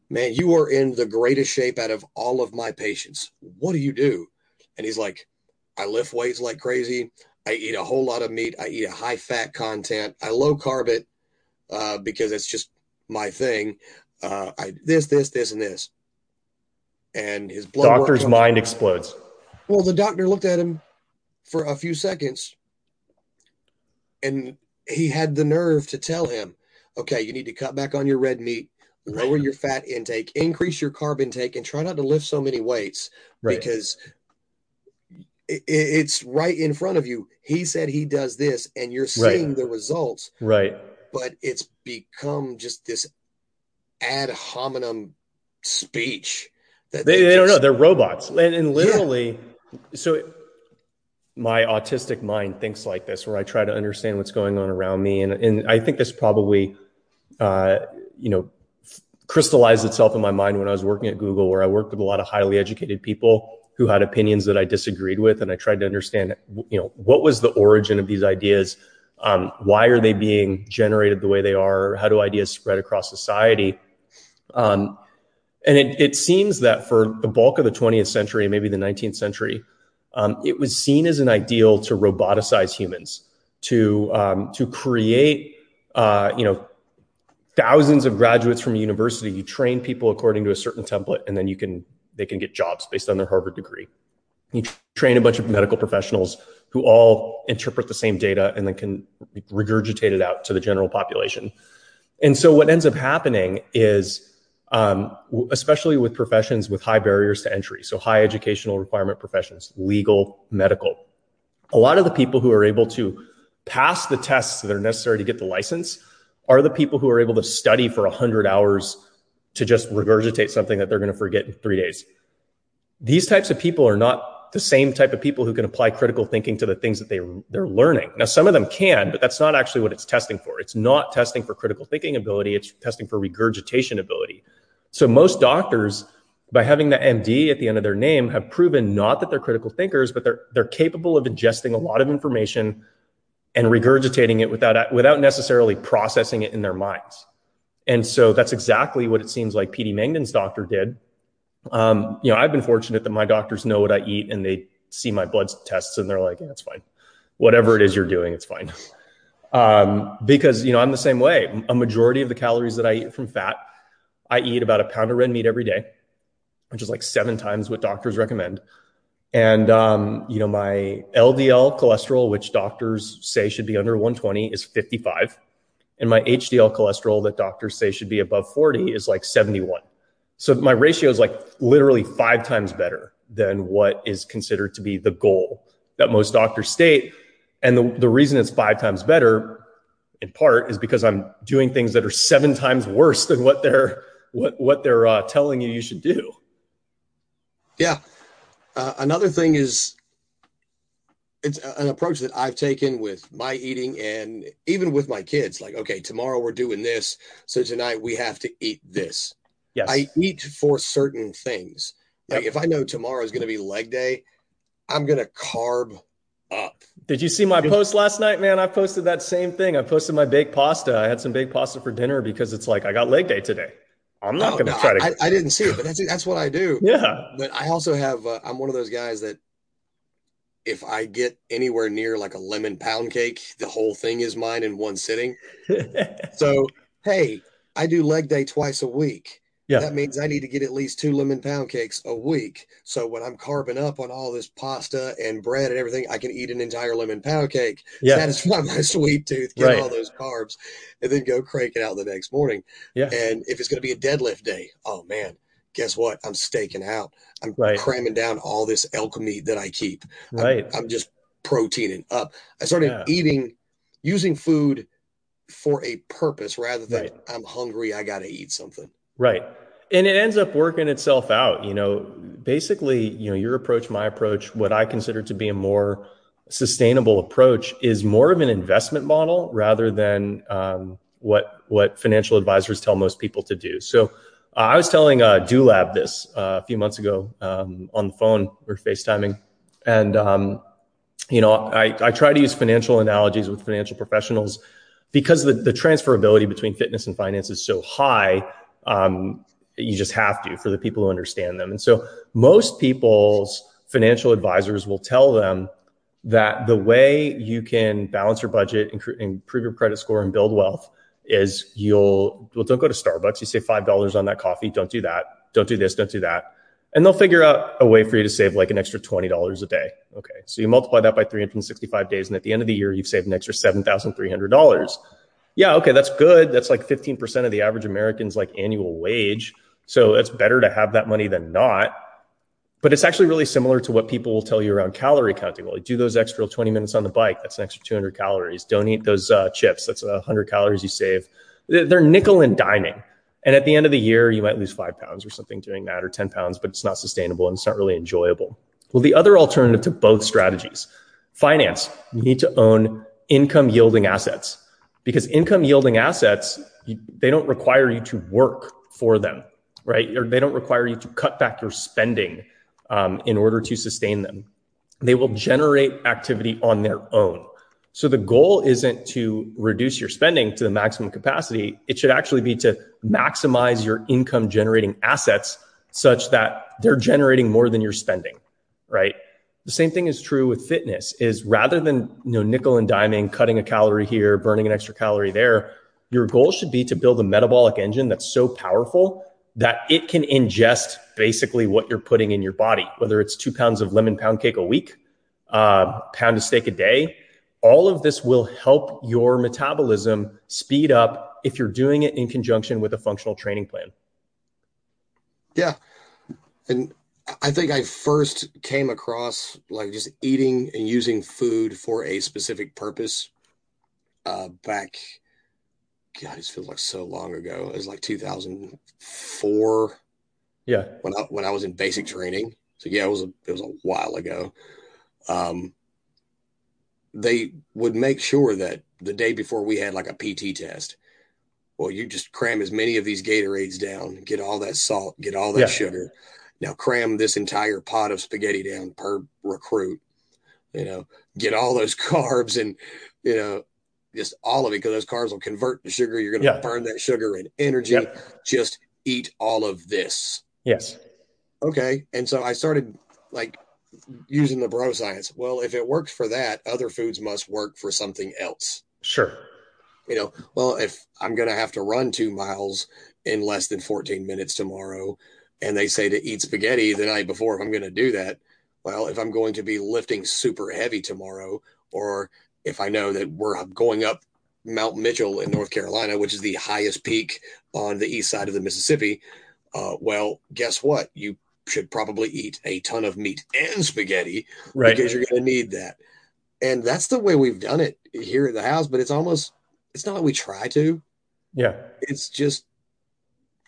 man, you are in the greatest shape out of all of my patients. What do you do? And he's like, I lift weights like crazy. I eat a whole lot of meat. I eat a high fat content. I low carb it uh, because it's just my thing. Uh, I this, this, this, and this. And his blood doctor's mind explodes. Well, the doctor looked at him for a few seconds, and he had the nerve to tell him, "Okay, you need to cut back on your red meat lower your fat intake, increase your carb intake, and try not to lift so many weights right. because it, it's right in front of you. He said he does this, and you're seeing right. the results. Right. But it's become just this ad hominem speech that they, they, they just, don't know. They're robots. And, and literally, yeah. so my autistic mind thinks like this, where I try to understand what's going on around me. And, and I think this probably, uh, you know, crystallized itself in my mind when I was working at Google, where I worked with a lot of highly educated people who had opinions that I disagreed with, and I tried to understand, you know, what was the origin of these ideas? Um, why are they being generated the way they are? How do ideas spread across society? Um, and it, it, seems that for the bulk of the 20th century, maybe the 19th century, um, it was seen as an ideal to roboticize humans, to um, to create, uh, you know, thousands of graduates from a university. You train people according to a certain template, and then you can they can get jobs based on their Harvard degree. You train a bunch of medical professionals who all interpret the same data and then can regurgitate it out to the general population. And so what ends up happening is, Um, especially with professions with high barriers to entry, so high educational requirement professions, legal, medical, a lot of the people who are able to pass the tests that are necessary to get the license are the people who are able to study for 100 hours to just regurgitate something that they're going to forget in three days. These types of people are not the same type of people who can apply critical thinking to the things that they, they're learning. Now, some of them can, but that's not actually what it's testing for. It's not testing for critical thinking ability. It's testing for regurgitation ability. So most doctors, by having the MD at the end of their name, have proven not that they're critical thinkers, but they're, they're capable of ingesting a lot of information and regurgitating it without without necessarily processing it in their minds. And so that's exactly what it seems like PD Mangan's doctor did. Um, you know, I've been fortunate that my doctors know what I eat and they see my blood tests and they're like, yeah, it's fine. Whatever it is you're doing, it's fine. Um, because, you know, I'm the same way. A majority of the calories that I eat from fat, I eat about a pound of red meat every day, which is like seven times what doctors recommend. And, um, you know, my LDL cholesterol, which doctors say should be under 120, is 55. And my HDL cholesterol that doctors say should be above 40 is like 71. So my ratio is like literally five times better than what is considered to be the goal that most doctors state. And the, the reason it's five times better, in part, is because I'm doing things that are seven times worse than what they're what what they're uh, telling you you should do. Yeah. Uh, another thing is it's an approach that I've taken with my eating and even with my kids. Like, okay, tomorrow we're doing this. So tonight we have to eat this. Yes. I eat for certain things. Like yep. if I know tomorrow is going to be leg day, I'm going to carb up. Did you see my post last night, man? I posted that same thing. I posted my baked pasta. I had some baked pasta for dinner because it's like I got leg day today. I'm not oh, going to no, try to. I, I, didn't see it, but that's that's what I do. *laughs* yeah. But I also have. Uh, I'm one of those guys that if I get anywhere near like a lemon pound cake, the whole thing is mine in one sitting. *laughs* so hey, I do leg day twice a week. Yeah. That means I need to get at least two lemon pound cakes a week. So when I'm carving up on all this pasta and bread and everything, I can eat an entire lemon pound cake, yeah. satisfy *laughs* my sweet tooth, get right. all those carbs, and then go crank it out the next morning. Yeah. And if it's going to be a deadlift day, oh man, guess what? I'm staking out. I'm right. cramming down all this elk meat that I keep. Right. I'm, I'm just proteining up. I started yeah. eating, using food for a purpose rather than right. I'm hungry, I got to eat something. Right. And it ends up working itself out. You know, basically, you know, your approach, my approach, what I consider to be a more sustainable approach is more of an investment model rather than um, what what financial advisors tell most people to do. So uh, I was telling uh, this uh, a few months ago um, on the phone. Are FaceTiming, and um, you know, I, I try to use financial analogies with financial professionals because the, the transferability between fitness and finance is so high um, you just have to for the people who understand them. And so most people's financial advisors will tell them that the way you can balance your budget, improve your credit score, and build wealth is you'll well don't go to Starbucks. You save five dollars on that coffee. Don't do that. Don't do this. Don't do that. And they'll figure out a way for you to save like an extra twenty dollars a day. Okay, so you multiply that by 365 days, and at the end of the year, you've saved an extra seven thousand three hundred dollars yeah, okay, that's good. That's like 15% of the average American's like annual wage. So it's better to have that money than not. But it's actually really similar to what people will tell you around calorie counting. Well, do those extra 20 minutes on the bike. That's an extra 200 calories. Don't eat those uh, chips. That's 100 calories you save. They're nickel and diming. And at the end of the year, you might lose five pounds or something doing that, or 10 pounds, but it's not sustainable and it's not really enjoyable. Well, the other alternative to both strategies, finance, you need to own income yielding assets because income yielding assets, they don't require you to work for them, right? Or they don't require you to cut back your spending um, in order to sustain them. They will generate activity on their own. So the goal isn't to reduce your spending to the maximum capacity. It should actually be to maximize your income generating assets such that they're generating more than you're spending, right? The same thing is true with fitness is rather than you know nickel and diming, cutting a calorie here, burning an extra calorie there, your goal should be to build a metabolic engine that's so powerful that it can ingest basically what you're putting in your body, whether it's two pounds of lemon pound cake a week, uh, pound of steak a day. All of this will help your metabolism speed up if you're doing it in conjunction with a functional training plan. Yeah. And I think I first came across like just eating and using food for a specific purpose uh, back. God, it feels like so long ago. It was like 2004. Yeah, when I when I was in basic training. So yeah, it was a it was a while ago. Um, they would make sure that the day before we had like a PT test, well, you just cram as many of these Gatorades down, get all that salt, get all that yeah. sugar, now cram this entire pot of spaghetti down per recruit. You know, get all those *laughs* carbs and you know just all of it because those carbs will convert to sugar. You're going to yeah. burn that sugar and energy. Yep. Just eat all of this. Yes. Okay. And so I started like using the bro science. Well, if it works for that, other foods must work for something else. Sure. You know, well, if I'm going to have to run two miles in less than 14 minutes tomorrow, and they say to eat spaghetti the night before if I'm going to do that. Well, if I'm going to be lifting super heavy tomorrow, or if I know that we're going up Mount Mitchell in North Carolina, which is the highest peak on the east side of the Mississippi, uh, well, guess what? You should probably eat a ton of meat and spaghetti right. because you're going to need that. And that's the way we've done it here at the house, but it's almost, it's not like we try to. Yeah. It's just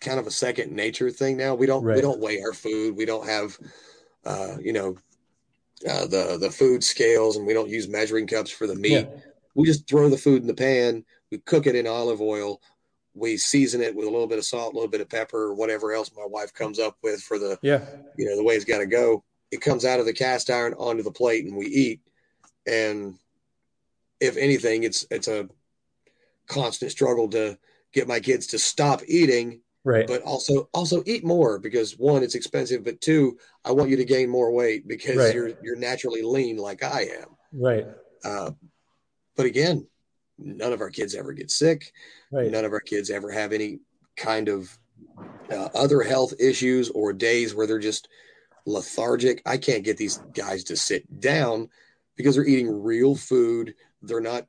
kind of a second nature thing now. We don't right. we don't weigh our food. We don't have uh, you know, uh, the the food scales, and we don't use measuring cups for the meat. Yeah. We just throw the food in the pan. We cook it in olive oil. We season it with a little bit of salt, a little bit of pepper, or whatever else my wife comes up with for the yeah, you know, the way it's got to go. It comes out of the cast iron onto the plate, and we eat. And if anything, it's it's a constant struggle to get my kids to stop eating right. But also also eat more because one it's expensive but two i want you to gain more weight because right. you're you're naturally lean like i am. Right. Uh, but again none of our kids ever get sick. Right. none of our kids ever have any kind of uh, other health issues or days where they're just lethargic. I can't get these guys to sit down because they're eating real food. They're not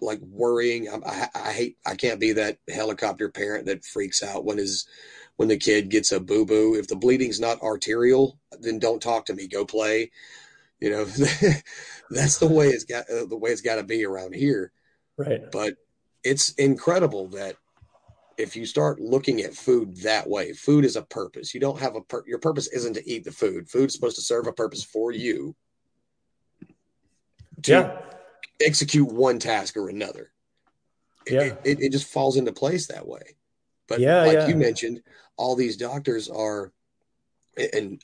like worrying. I, I, hate. I can't be that helicopter parent that freaks out when his when the kid gets a boo boo. If the bleeding's not arterial, then don't talk to me. Go play. You know, *laughs* that's the way it's got uh, the way it's got to be around here. Right. But it's incredible that if you start looking at food that way, food is a purpose. You don't have a per- your purpose isn't to eat the food. Food's supposed to serve a purpose for you. To, yeah execute one task or another. Yeah. It, it, just falls into place that way. But yeah, like yeah. you mentioned, all these doctors are, and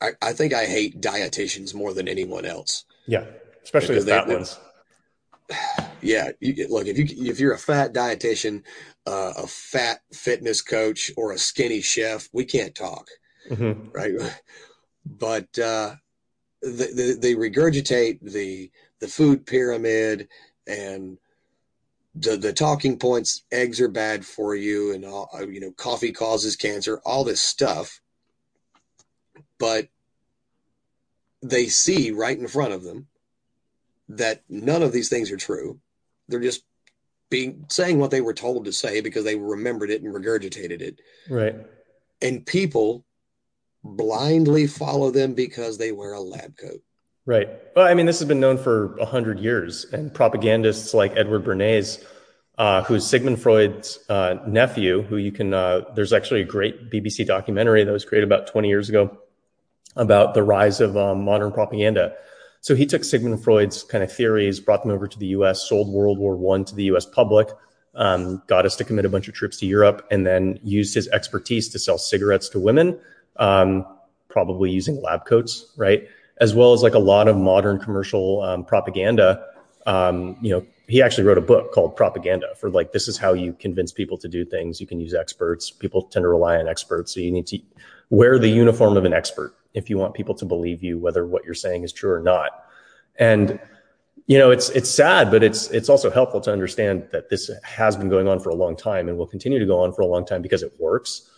I, I think I hate dietitians more than anyone else. Yeah, especially the fat ones. *sighs* Yeah, you, look if you if you're a fat dietitian, uh, a fat fitness coach, or a skinny chef, we can't talk, mm-hmm. right? *laughs* But uh, they regurgitate the the food pyramid and the, the talking points eggs are bad for you and all, uh, you know coffee causes cancer all this stuff. But they see right in front of them that none of these things are true. They're just being saying what they were told to say because they remembered it and regurgitated it. Right. And people blindly follow them because they wear a lab coat Right. Well, I mean, this has been known for a hundred years, and propagandists like Edward Bernays, uh, who's Sigmund Freud's uh, nephew, who you can. Uh, there's actually a great BBC documentary that was created about 20 years ago about the rise of um, modern propaganda. So he took Sigmund Freud's kind of theories, brought them over to the U.S., sold World War One to the U.S. public, um, got us to commit a bunch of troops to Europe, and then used his expertise to sell cigarettes to women, um, probably using lab coats, right? As well as like a lot of modern commercial um, propaganda. Um, you know, he actually wrote a book called Propaganda for like this is how you convince people to do things. You can use experts. People tend to rely on experts, so you need to wear the uniform of an expert if you want people to believe you, whether what you're saying is true or not. And you know, it's it's sad, but it's it's also helpful to understand that this has been going on for a long time and will continue to go on for a long time because it works.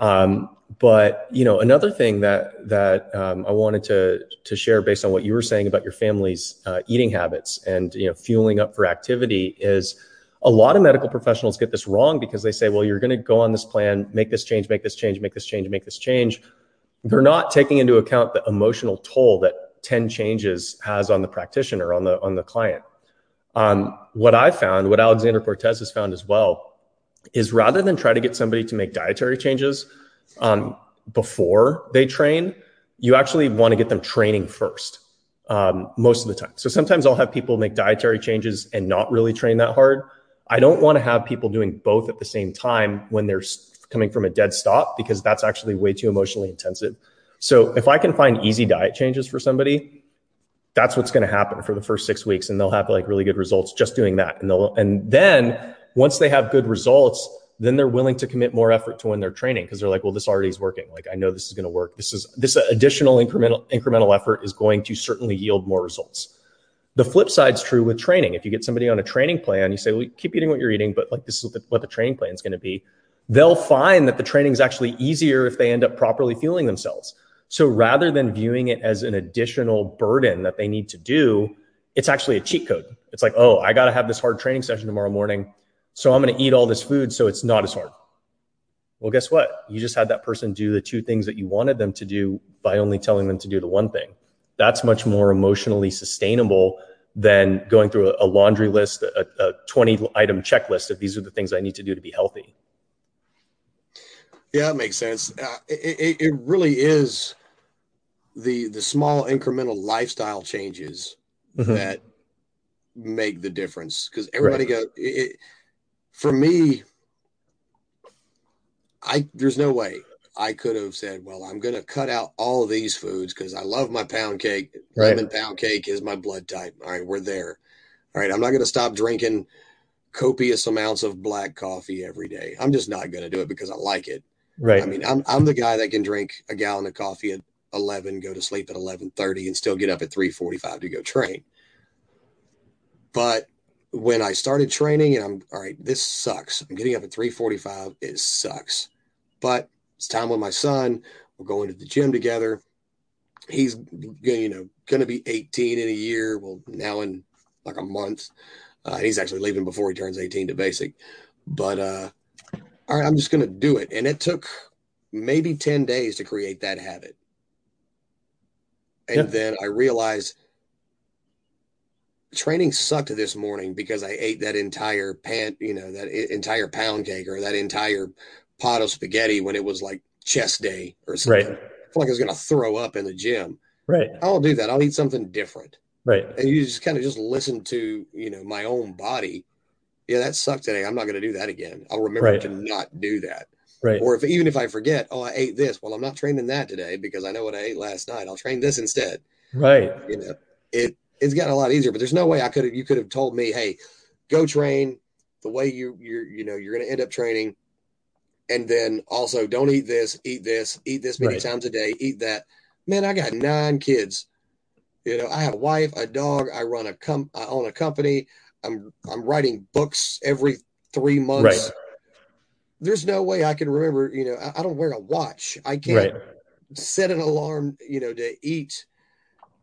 Um, but you know, another thing that that um, I wanted to to share based on what you were saying about your family's uh, eating habits and you know fueling up for activity is a lot of medical professionals get this wrong because they say, well, you're going to go on this plan, make this change, make this change, make this change, make this change. They're not taking into account the emotional toll that 10 changes has on the practitioner, on the on the client. Um, what I found, what Alexander Cortes has found as well, is rather than try to get somebody to make dietary changes um, before they train, you actually want to get them training first um, most of the time. So sometimes I'll have people make dietary changes and not really train that hard. I don't want to have people doing both at the same time when they're coming from a dead stop because that's actually way too emotionally intensive. So if I can find easy diet changes for somebody, that's what's going to happen for the first six weeks, and they'll have like really good results just doing that. And they'll and then once they have good results, then they're willing to commit more effort to when they're training because they're like, well, this already is working. Like I know this is going to work. This is this additional incremental incremental effort is going to certainly yield more results. The flip side's true with training. If you get somebody on a training plan, you say, well, keep eating what you're eating, but like this is what the training plan is going to be. They'll find that the training is actually easier if they end up properly fueling themselves. So rather than viewing it as an additional burden that they need to do, it's actually a cheat code. It's like, oh, I got to have this hard training session tomorrow morning. So I'm going to eat all this food so it's not as hard. Well, guess what? You just had that person do the two things that you wanted them to do by only telling them to do the one thing. That's much more emotionally sustainable than going through a, laundry list, a, a 20 item checklist of these are the things I need to do to be healthy. Yeah, that makes sense. Uh, it, it, it really is the the small incremental lifestyle changes mm-hmm. that make the difference because everybody right. go it, for me i there's no way i could have said well i'm going to cut out all these foods because i love my pound cake. Right. lemon pound cake is my blood type. All right we're there. All right i'm not going to stop drinking copious amounts of black coffee every day. I'm just not going to do it because i like it. Right. I mean i'm, I'm the guy that can drink a gallon of coffee at 11 go to sleep at 11.30 and still get up at 3.45 to go train. But when I started training, and I'm all right, this sucks. I'm getting up at 3:45. It sucks. But it's time with my son. We're going to the gym together. He's you know going to be 18 in a year. Well, now in like a month. Uh, he's actually leaving before he turns 18 to basic. But uh, all right, I'm just going to do it. And it took maybe 10 days to create that habit. And yeah. then I realized training sucked this morning because I ate that entire pan, you know, that entire pound cake or that entire pot of spaghetti when it was like chest day or something. Right. I feel like I was going to throw up in the gym. Right. I will do that. I'll eat something different. Right. And you just kind of just listen to, you know, my own body. Yeah, that sucked today. I'm not going to do that again. I'll remember right. to not do that. Right. Or if even if I forget, oh, I ate this. Well, I'm not training that today because I know what I ate last night. I'll train this instead. Right. You know, it it's gotten a lot easier. But there's no way I could have. You could have told me, hey, go train the way you you're you know you're going to end up training, and then also don't eat this, eat this, eat this many right. times a day, eat that. Man, I got nine kids. You know, I have a wife, a dog. I run a com. I own a company. I'm I'm writing books every three months. Right. There's no way I can remember. You know, I, I don't wear a watch. I can't right. set an alarm. You know, to eat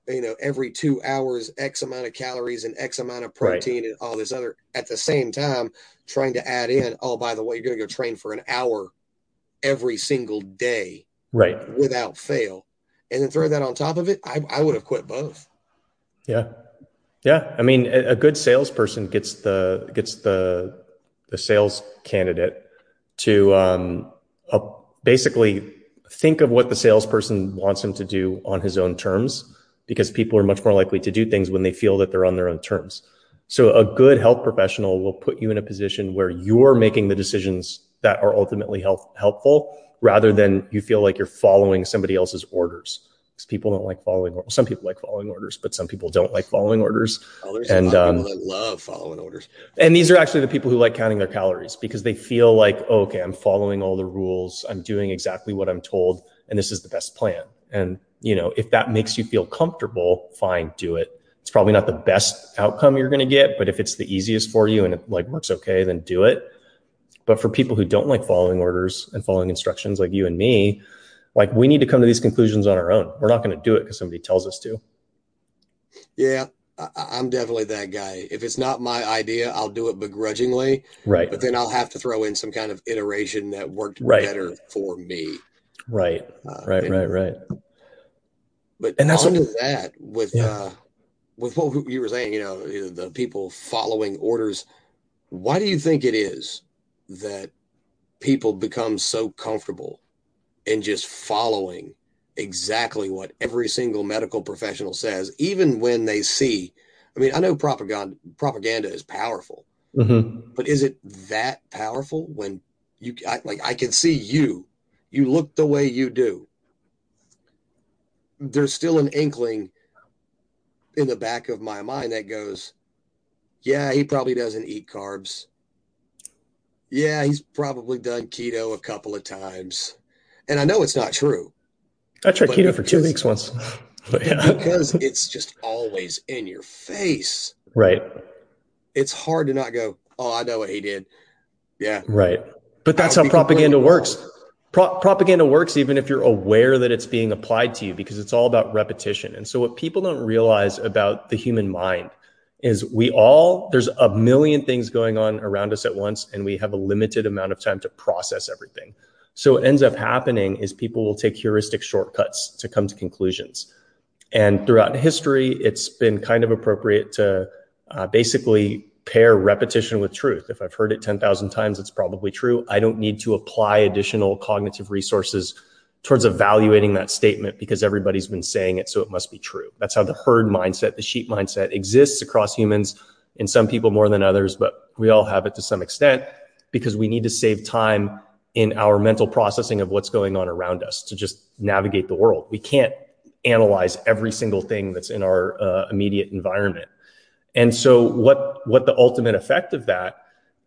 you know every two hours x amount of calories and x amount of protein right. and all this other at the same time trying to add in oh by the way you're going to go train for an hour every single day right. without fail and then throw that on top of it i, I would have quit both. Yeah. Yeah. I mean a, a good salesperson gets the gets the the sales candidate to um basically think of what the salesperson wants him to do on his own terms because people are much more likely to do things when they feel that they're on their own terms. So a good health professional will put you in a position where you're making the decisions that are ultimately health, helpful rather than you feel like you're following somebody else's orders. Because people don't like following. Well, some people like following orders, but some people don't like following orders. Oh, and, of people um, that love following orders. And these are actually the people who like counting their calories because they feel like, oh, okay, I'm following all the rules. I'm doing exactly what I'm told, and this is the best plan. And you know, if that makes you feel comfortable, fine, do it. It's probably not the best outcome you're going to get, but if it's the easiest for you and it like works okay, then do it. But for people who don't like following orders and following instructions like you and me, like we need to come to these conclusions on our own. We're not going to do it because somebody tells us to. Yeah, I, am definitely that guy. If it's not my idea, I'll do it begrudgingly. Right. But then I'll have to throw in some kind of iteration that worked right. better for me. Right. Uh, right. And, right. Right. But and that's onto what, that with yeah. uh, with what you were saying, you know, the people following orders. Why do you think it is that people become so comfortable in just following exactly what every single medical professional says, even when they see? I mean, I know propaganda propaganda is powerful, mm-hmm. but is it that powerful when you I, like? I can see you. You look the way you do there's still an inkling in the back of my mind that goes, yeah, he probably doesn't eat carbs. Yeah, he's probably done keto a couple of times. And I know it's not true. I tried keto because, for two weeks once. *laughs* yeah. Because it's just always in your face. Right. It's hard to not go, oh, I know what he did. Yeah. Right. But that's how propaganda works. Pro- propaganda works even if you're aware that it's being applied to you because it's all about repetition. And so, what people don't realize about the human mind is we all, there's a million things going on around us at once, and we have a limited amount of time to process everything. So, what ends up happening is people will take heuristic shortcuts to come to conclusions. And throughout history, it's been kind of appropriate to uh, basically pair repetition with truth. If I've heard it 10,000 times, it's probably true. I don't need to apply additional cognitive resources towards evaluating that statement because everybody's been saying it, so it must be true. That's how the herd mindset, the sheep mindset exists across humans, in some people more than others, but we all have it to some extent because we need to save time in our mental processing of what's going on around us to just navigate the world. We can't analyze every single thing that's in our uh, immediate environment. And so what what the ultimate effect of that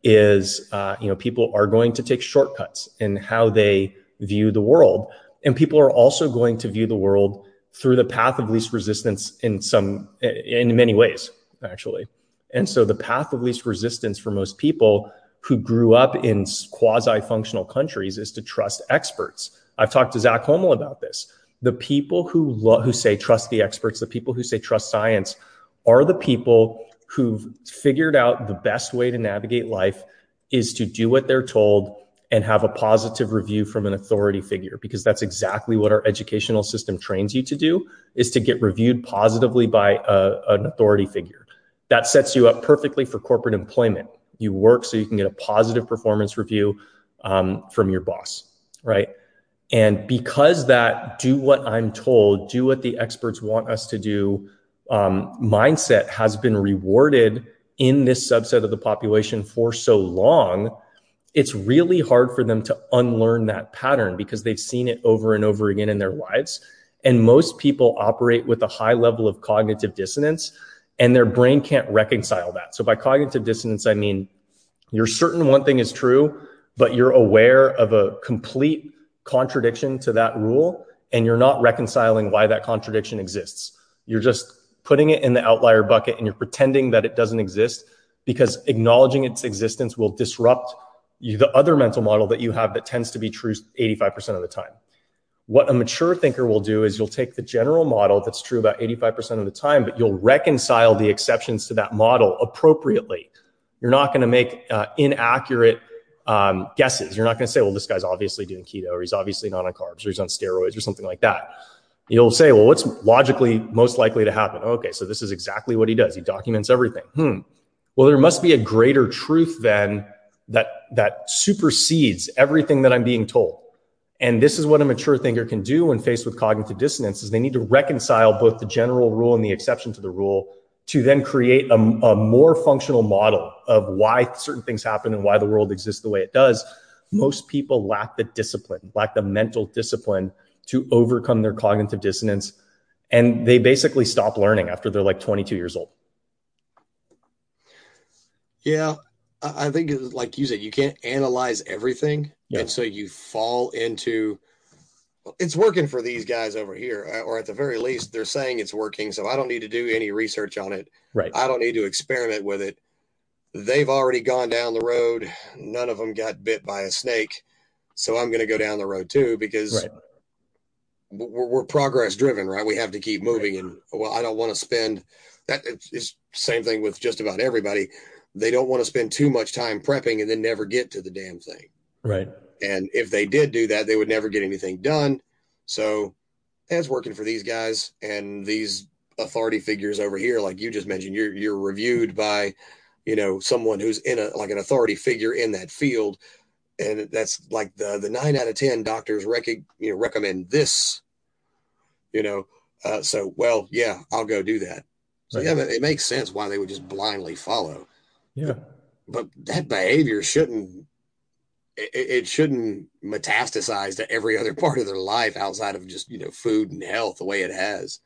is, uh, you know, people are going to take shortcuts in how they view the world, and people are also going to view the world through the path of least resistance in some in many ways, actually. And so the path of least resistance for most people who grew up in quasi-functional countries is to trust experts. I've talked to Zach Homel about this. The people who lo- who say trust the experts, the people who say trust science, are the people who've figured out the best way to navigate life is to do what they're told and have a positive review from an authority figure because that's exactly what our educational system trains you to do is to get reviewed positively by a, an authority figure. That sets you up perfectly for corporate employment. You work so you can get a positive performance review um, from your boss right? And because that do what i'm told do what the experts want us to do um, mindset has been rewarded in this subset of the population for so long, it's really hard for them to unlearn that pattern because they've seen it over and over again in their lives. And most people operate with a high level of cognitive dissonance, and their brain can't reconcile that. So, by cognitive dissonance, I mean you're certain one thing is true, but you're aware of a complete contradiction to that rule, and you're not reconciling why that contradiction exists. You're just putting it in the outlier bucket and you're pretending that it doesn't exist because acknowledging its existence will disrupt you, the other mental model that you have that tends to be true 85% of the time. What a mature thinker will do is you'll take the general model that's true about 85% of the time, but you'll reconcile the exceptions to that model appropriately. You're not going to make uh, inaccurate um, guesses. You're not going to say, well, this guy's obviously doing keto or he's obviously not on carbs or he's on steroids or something like that you'll say, well, what's logically most likely to happen? Okay, so this is exactly what he does. He documents everything. Hmm. Well, there must be a greater truth then that that supersedes everything that I'm being told. And this is what a mature thinker can do when faced with cognitive dissonance is they need to reconcile both the general rule and the exception to the rule to then create a, a more functional model of why certain things happen and why the world exists the way it does. Most people lack the discipline, lack the mental discipline to overcome their cognitive dissonance. And they basically stop learning after they're like 22 years old. Yeah. I think, like you said, you can't analyze everything. Yeah. And so you fall into it's working for these guys over here, uh, or at the very least, they're saying it's working. So I don't need to do any research on it. Right. I don't need to experiment with it. They've already gone down the road. None of them got bit by a snake. So I'm going to go down the road too because right we're, we're progress driven, right? We have to keep moving. And well, I don't want to spend that. It's same thing with just about everybody. They don't want to spend too much time prepping and then never get to the damn thing. Right. And if they did do that, they would never get anything done. So that's working for these guys and these authority figures over here, like you just mentioned, you're you're reviewed by, you know, someone who's in a like an authority figure in that field and that's like the the nine out of ten doctors rec- you know recommend this you know uh, so well yeah i'll go do that. So right. yeah it makes sense why they would just blindly follow. Yeah. But, but that behavior shouldn't it, it, shouldn't metastasize to every other *laughs* part of their life outside of just you know food and health the way it has.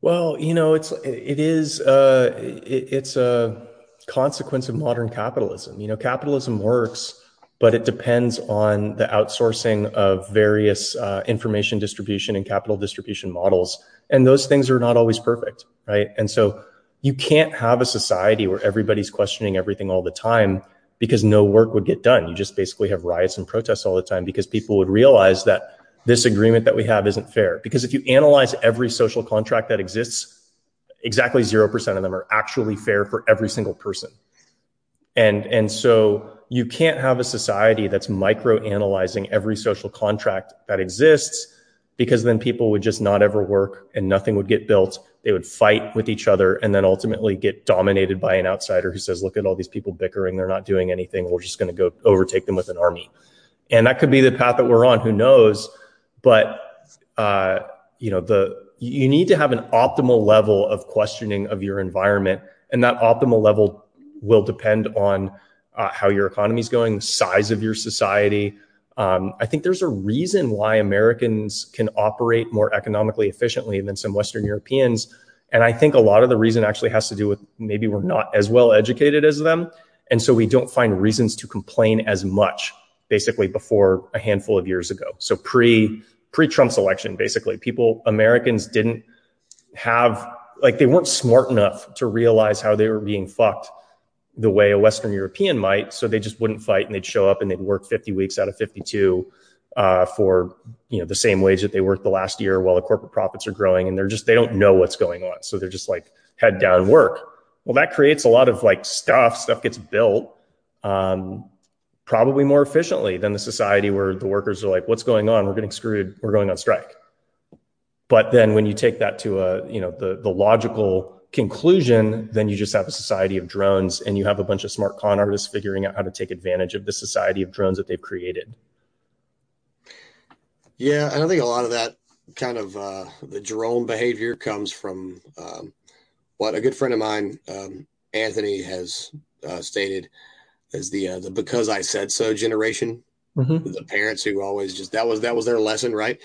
Well you know it's it is uh it, it's a consequence of modern capitalism. You know capitalism works but it depends on the outsourcing of various uh, information distribution and capital distribution models. And those things are not always perfect, right? And so you can't have a society where everybody's questioning everything all the time because no work would get done. You just basically have riots and protests all the time because people would realize that this agreement that we have isn't fair. Because if you analyze every social contract that exists, exactly 0% of them are actually fair for every single person. And, and so you can't have a society that's micro analyzing every social contract that exists because then people would just not ever work and nothing would get built. They would fight with each other and then ultimately get dominated by an outsider who says, look at all these people bickering. They're not doing anything. We're just going to go overtake them with an army. And that could be the path that we're on. Who knows? but uh, you know the you need to have an optimal level of questioning of your environment, and that optimal level will depend on uh, how your economy is going, the size of your society. Um, I think there's a reason why Americans can operate more economically efficiently than some Western Europeans. And I think a lot of the reason actually has to do with maybe we're not as well educated as them. And so we don't find reasons to complain as much basically before a handful of years ago. So pre pre Trump's election, basically, people Americans didn't have like they weren't smart enough to realize how they were being fucked the way a Western European might. So they just wouldn't fight and they'd show up and they'd work 50 weeks out of 52 uh, for you know the same wage that they worked the last year while the corporate profits are growing and they're just they don't know what's going on. So they're just like head down work. Well, that creates a lot of like stuff. Stuff gets built. Um, probably more efficiently than the society where the workers are like, what's going on? We're getting screwed. We're going on strike. But then when you take that to a, you know, the, the logical conclusion, then you just have a society of drones and you have a bunch of smart con artists figuring out how to take advantage of the society of drones that they've created. Yeah. And I think a lot of that kind of uh, the drone behavior comes from um, what a good friend of mine, um, Anthony, has uh, stated as the uh, the because I said so generation. Mm-hmm. The parents who always just that was that was their lesson, right?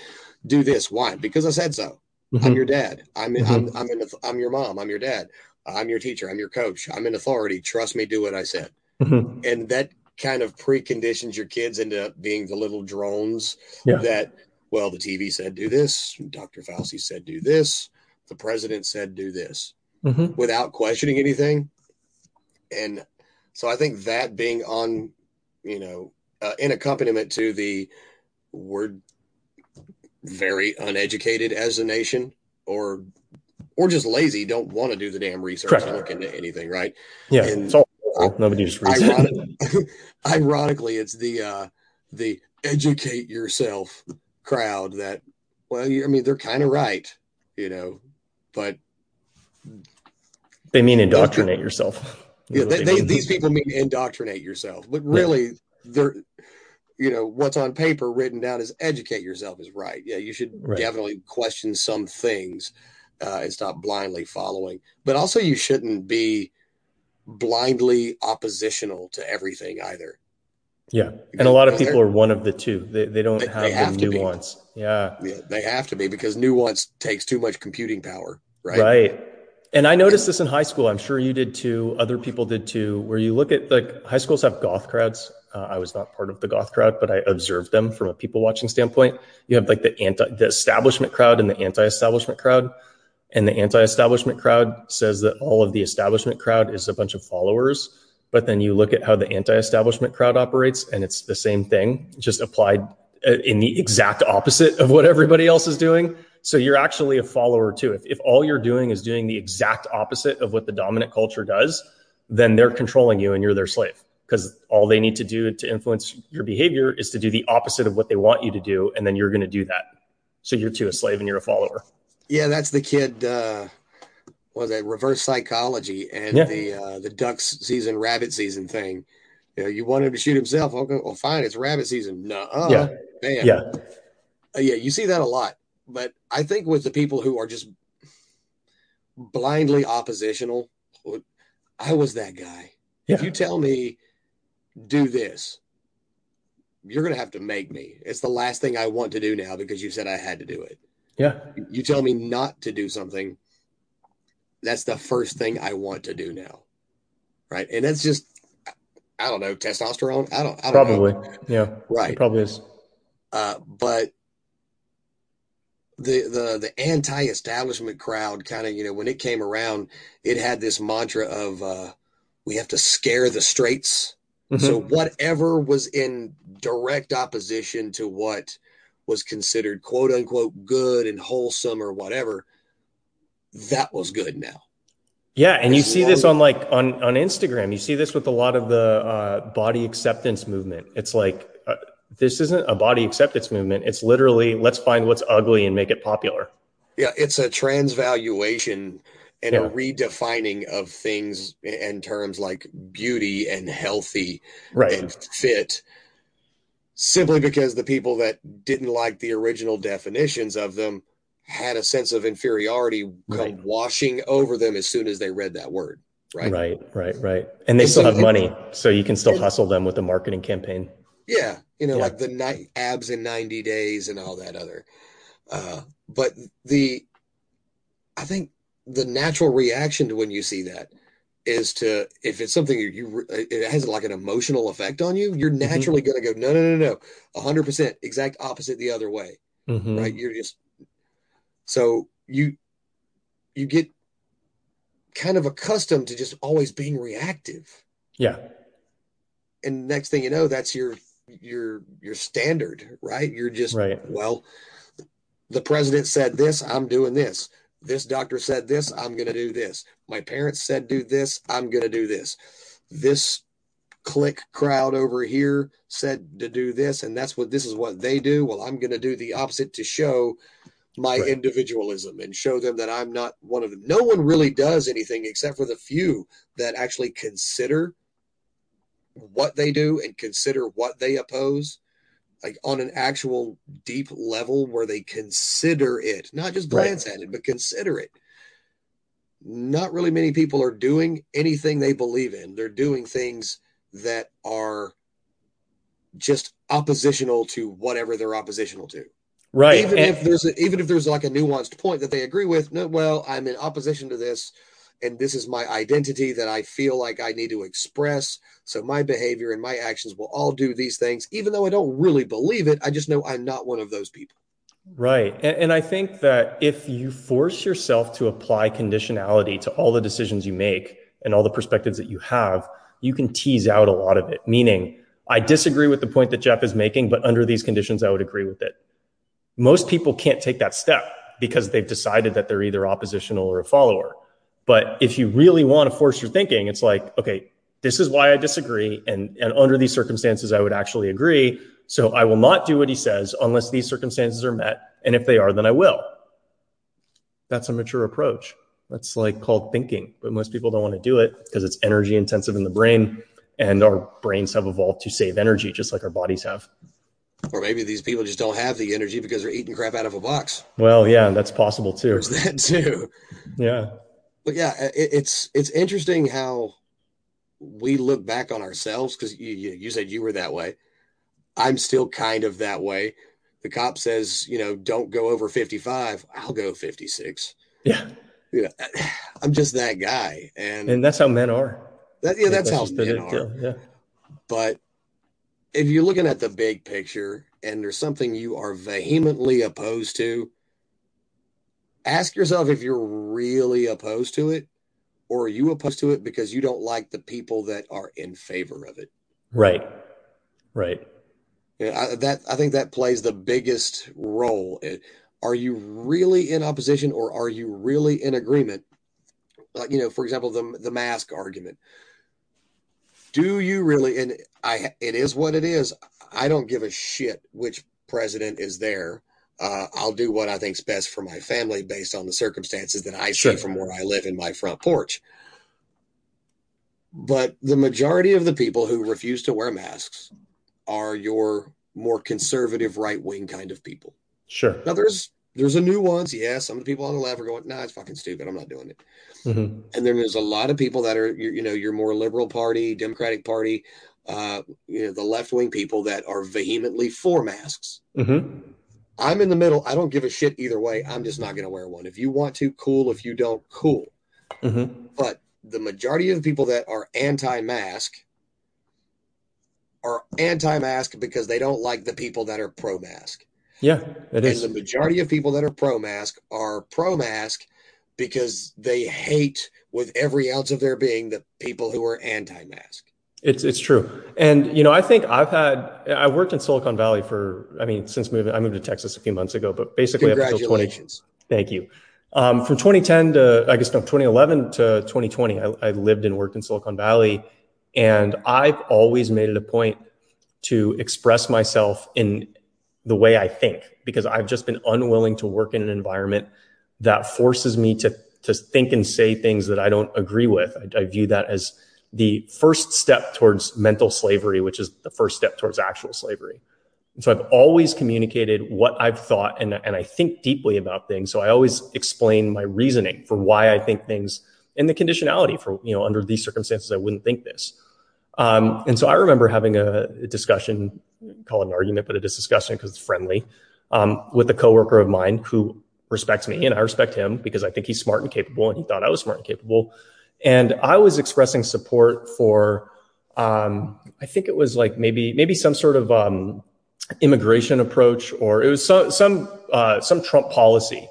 Do this. Why? Because I said so. Mm-hmm. I'm your dad. I'm mm-hmm. I'm I'm I'm your mom. I'm your dad. I'm your teacher. I'm your coach. I'm in authority. Trust me. Do what I said. Mm-hmm. And that kind of preconditions your kids into being the little drones yeah. that well the TV said do this, Dr. Fauci said do this, the president said do this, mm-hmm. without questioning anything. And so I think that being on, you know, uh, in accompaniment to the we're very uneducated as a nation, or or just lazy, don't want to do the damn research Correct. and look into anything, right? Yeah, and it's all nobody just reads ironic, it. *laughs* ironically, it's the uh, the educate yourself crowd that, well, I mean, they're kind of right, you know, but they mean indoctrinate yourself yeah, they, they, these people mean indoctrinate yourself, but really, yeah. they're you know what's on paper written down is educate yourself is right. Yeah, you should right. definitely question some things uh, and stop blindly following, but also you shouldn't be blindly oppositional to everything either. Yeah, because, and a lot of people are one of the two. They they don't they, have, they have the nuance. Yeah, yeah, they have to be because nuance takes too much computing power. Right. Right. And I noticed this in high school. I'm sure you did too. Other people did too. Where you look at like high schools have goth crowds. Uh, I was not part of the goth crowd, but I observed them from a people watching standpoint. You have like the anti, the establishment crowd and the anti-establishment crowd. And the anti-establishment crowd says that all of the establishment crowd is a bunch of followers. But then you look at how the anti-establishment crowd operates, and it's the same thing, just applied uh, in the exact opposite of what everybody else is doing. So you're actually a follower too. If, if all you're doing is doing the exact opposite of what the dominant culture does, then they're controlling you and you're their slave because all they need to do to influence your behavior is to do the opposite of what they want you to do. And then you're going to do that. So you're too a slave and you're a follower. Yeah, that's the kid. Uh, was it reverse psychology and yeah. the uh, the ducks season, rabbit season thing? You know, you want him to shoot himself. Okay, well, fine. It's rabbit season. No, yeah, bam. yeah, uh, yeah. You see that a lot but I think with the people who are just blindly oppositional, I was that guy. Yeah. If you tell me do this, you're going to have to make me. It's the last thing I want to do now because you said I had to do it. Yeah. You tell me not to do something, that's the first thing I want to do now. Right. And that's just, I don't know, testosterone. I don't, I don't probably. Know. Yeah. Right. It probably is. Uh, but the the the anti-establishment crowd kind of you know when it came around it had this mantra of uh, we have to scare the straights mm-hmm. so whatever was in direct opposition to what was considered quote unquote good and wholesome or whatever that was good now yeah and as you see this on like on on instagram you see this with a lot of the uh, body acceptance movement it's like uh, this isn't a body acceptance movement. It's literally let's find what's ugly and make it popular. Yeah, it's a transvaluation and yeah. a redefining of things in terms like beauty and healthy right. and fit. simply because the people that didn't like the original definitions of them had a sense of inferiority right. come washing over them as soon as they read that word. Right. Right. Right. Right. And they and still so, have money, so you can still and, hustle them with the marketing campaign. Yeah, you know, yeah. like the night abs in ninety days and all that other. Uh, but the, I think the natural reaction to when you see that is to if it's something you it has like an emotional effect on you, you're mm-hmm. naturally mm-hmm. going to go no no no no, hundred percent, exact opposite the other way, mm-hmm. right? You're just so you you get kind of accustomed to just always being reactive. Yeah. And next thing you know, that's your your your standard, right? You're just right. well, the president said this, I'm doing this. This doctor said this, I'm going to do this. My parents said do this, I'm going to do this. This click crowd over here said to do this and that's what this is what they do. Well, I'm going to do the opposite to show my right. individualism and show them that I'm not one of them. No one really does anything except for the few that actually consider what they do and consider what they oppose like on an actual deep level where they consider it, not just glance right. at it, but consider it. Not really many people are doing anything they believe in. They're doing things that are just oppositional to whatever they're oppositional to. Right. Even and, if there's a, even if there's like a nuanced point that they agree with, no, well, I'm in opposition to this and this is my identity that I feel like I need to express. So my behavior and my actions will all do these things, even though I don't really believe it. I just know I'm not one of those people. Right. And, and I think that if you force yourself to apply conditionality to all the decisions you make and all the perspectives that you have, you can tease out a lot of it. Meaning, I disagree with the point that Jeff is making, but under these conditions, I would agree with it. Most people can't take that step because they've decided that they're either oppositional or a follower. But if you really want to force your thinking, it's like, okay, this is why I disagree. And, and under these circumstances, I would actually agree. So I will not do what he says unless these circumstances are met. And if they are, then I will. That's a mature approach. That's like called thinking, but most people don't want to do it because it's energy intensive in the brain. And our brains have evolved to save energy, just like our bodies have. Or maybe these people just don't have the energy because they're eating crap out of a box. Well, yeah, that's possible too. There's that too. Yeah but yeah, it, it's it's interesting how we look back on ourselves because you, you, you said you were that way. I'm still kind of that way. The cop says, you know, don't go over 55. I'll go 56. Yeah. Yeah. *sighs* I'm just that guy. And and that's how men are. That, yeah, that's, that's how men are. Yeah. But if you're looking at the big picture and there's something you are vehemently opposed to, ask yourself if you're really opposed to it or are you opposed to it because you don't like the people that are in favor of it? Right. Right. Yeah, I, that i think that plays the biggest role. Are you really in opposition or are you really in agreement? Like you know for example the the mask argument. Do you really and i it is what it is. I don't give a shit which president is there uh, I'll do what I think's best for my family based on the circumstances that I sure. see from where I live in my front porch. But the majority of the people who refuse to wear masks are your more conservative right wing kind of people. Sure. Now there's there's a nuance. Yeah, some of the people on the left are going, "Nah, it's fucking stupid. I'm not doing it." Mm-hmm. And then there's a lot of people that are, you know, your more liberal party, Democratic Party, uh, you know, the left wing people that are vehemently for masks. Mm-hmm. I'm in the middle. I don't give a shit either way. I'm just not going to wear one. If you want to, cool. If you don't, cool. Mm-hmm. But the majority of the people that are anti-mask are anti-mask because they don't like the people that are pro-mask. Yeah, it is. And the majority of people that are pro-mask are pro-mask because they hate with every ounce of their being the people who are anti-mask. It's it's it's true, and you know I think I've had I worked in Silicon Valley for I mean since moving I moved to Texas a few months ago, but basically up until twenty. Thank you. Um, from 2010 to I guess no 2011 to 2020, I, I lived and worked in Silicon Valley, and I've always made it a point to express myself in the way I think because I've just been unwilling to work in an environment that forces me to to think and say things that I don't agree with. I, I view that as the first step towards mental slavery, which is the first step towards actual slavery. And so I've always communicated what I've thought and, and I think deeply about things. So I always explain my reasoning for why I think things and the conditionality for, you know, under these circumstances, I wouldn't think this. Um, and so I remember having a, discussion, call it an argument, but it is discussion because it's friendly, um, with a coworker of mine who respects me and I respect him because I think he's smart and capable and he thought I was smart and capable. And I was expressing support for, um, I think it was like maybe, maybe some sort of, um, immigration approach or it was some, some, uh, some Trump policy.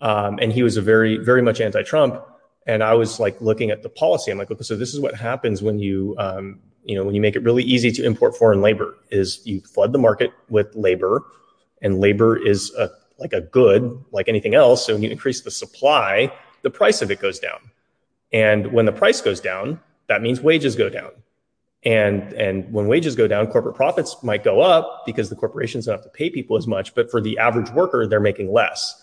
Um, and he was a very, very much anti-Trump. And I was like looking at the policy. I'm like, okay, so this is what happens when you, um, you know, when you make it really easy to import foreign labor is you flood the market with labor and labor is a, like a good, like anything else. So when you increase the supply, the price of it goes down. And when the price goes down, that means wages go down. And, and when wages go down, corporate profits might go up because the corporations don't have to pay people as much. But for the average worker, they're making less.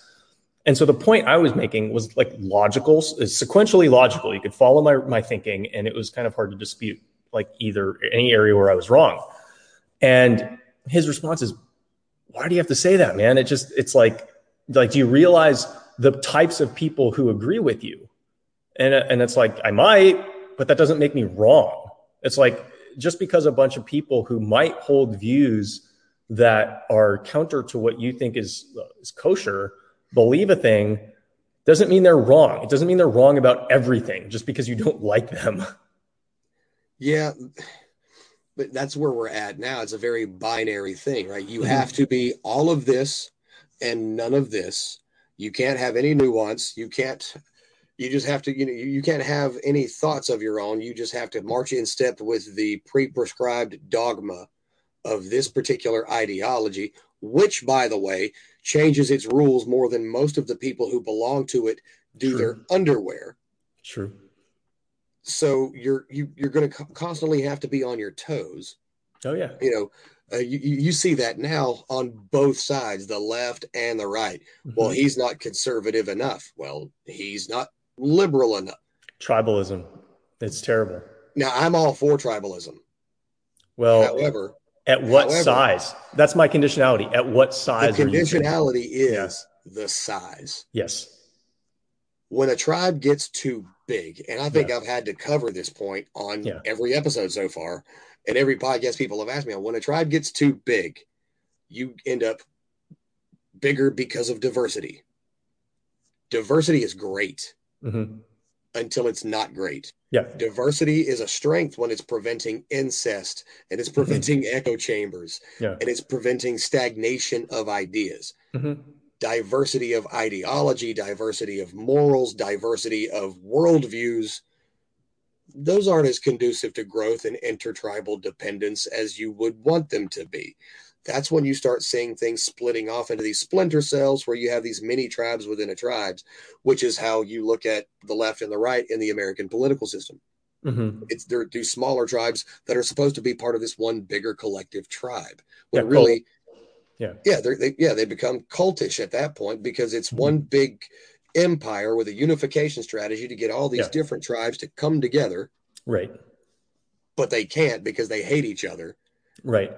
And so the point I was making was like logical, sequentially logical. You could follow my, my thinking and it was kind of hard to dispute like either any area where I was wrong. And his response is, why do you have to say that, man? It just, it's like, like, do you realize the types of people who agree with you? And, and it's like, I might, but that doesn't make me wrong. It's like, just because a bunch of people who might hold views that are counter to what you think is, is kosher believe a thing doesn't mean they're wrong. It doesn't mean they're wrong about everything just because you don't like them. *laughs* Yeah. But that's where we're at now. It's a very binary thing, right? You mm-hmm. have to be all of this and none of this. You can't have any nuance. You can't you just have to you know you can't have any thoughts of your own you just have to march in step with the pre-prescribed dogma of this particular ideology which by the way changes its rules more than most of the people who belong to it do True. their underwear. True. So you're you you're going to constantly have to be on your toes. Oh yeah. You know, uh, you you see that now on both sides, the left and the right. Mm-hmm. Well, he's not conservative enough. Well, he's not liberal enough. Tribalism. It's terrible. Now, I'm all for tribalism. Well, however, at what However, size? That's my conditionality. At what size? The conditionality is yeah. the size. Yes. When a tribe gets too big, and I think yeah. I've had to cover this point on yeah. every episode so far, and every podcast people have asked me when a tribe gets too big, you end up bigger because of diversity. Diversity is great. Mm-hmm until it's not great. Yeah. Diversity is a strength when it's preventing incest and it's mm-hmm. preventing mm-hmm. echo chambers yeah. and it's preventing stagnation of ideas. Mm-hmm. Diversity of ideology, diversity of morals, diversity of worldviews. Those aren't as conducive to growth and intertribal dependence as you would want them to be that's when you start seeing things splitting off into these splinter cells where you have these mini tribes within a tribes, which is how you look at the left and the right in the American political system. Mm-hmm. It's there do smaller tribes that are supposed to be part of this one bigger collective tribe. When yeah, really, cult. yeah, yeah, they yeah they become cultish at that point because it's mm-hmm. one big empire with a unification strategy to get all these yeah. different tribes to come together. Right. But they can't because they hate each other. Right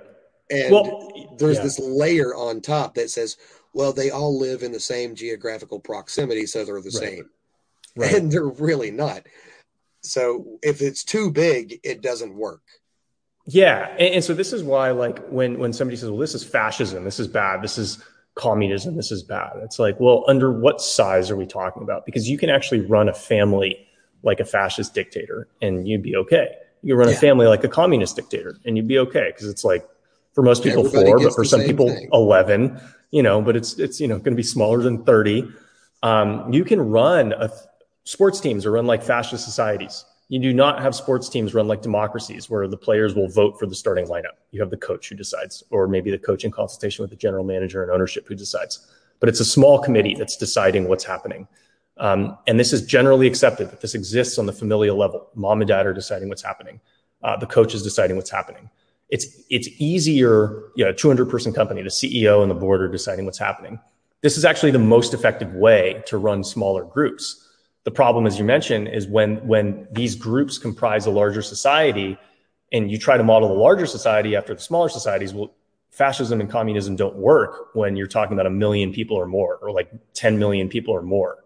and well, there's yeah. this layer on top that says, well, they all live in the same geographical proximity, so they're the right. same. Right. And they're really not. So if it's too big, it doesn't work. Yeah. And, and, so this is why, like, when when somebody says, well, this is fascism, this is bad, this is communism, this is bad. It's like, well, under what size are we talking about? Because you can actually run a family like a fascist dictator and you'd be okay. You can run yeah. a family like a communist dictator and you'd be okay because it's like for most people Everybody four, but for some people thing. 11, you know, but it's, it's, you know, going to be smaller than 30. Um, you can run a, sports teams are run like fascist societies. You do not have sports teams run like democracies where the players will vote for the starting lineup. You have the coach who decides, or maybe the coach in consultation with the general manager and ownership who decides. But it's a small committee that's deciding what's happening. Um, and this is generally accepted that this exists on the familial level. Mom and dad are deciding what's happening. Uh, the coach is deciding what's happening it's it's easier, you know, a 200 person company, the CEO and the board are deciding what's happening. This is actually the most effective way to run smaller groups. The problem, as you mentioned, is when when these groups comprise a larger society, and you try to model the larger society after the smaller societies. Well, fascism and communism don't work when you're talking about a million people or more, or like 10 million people or more,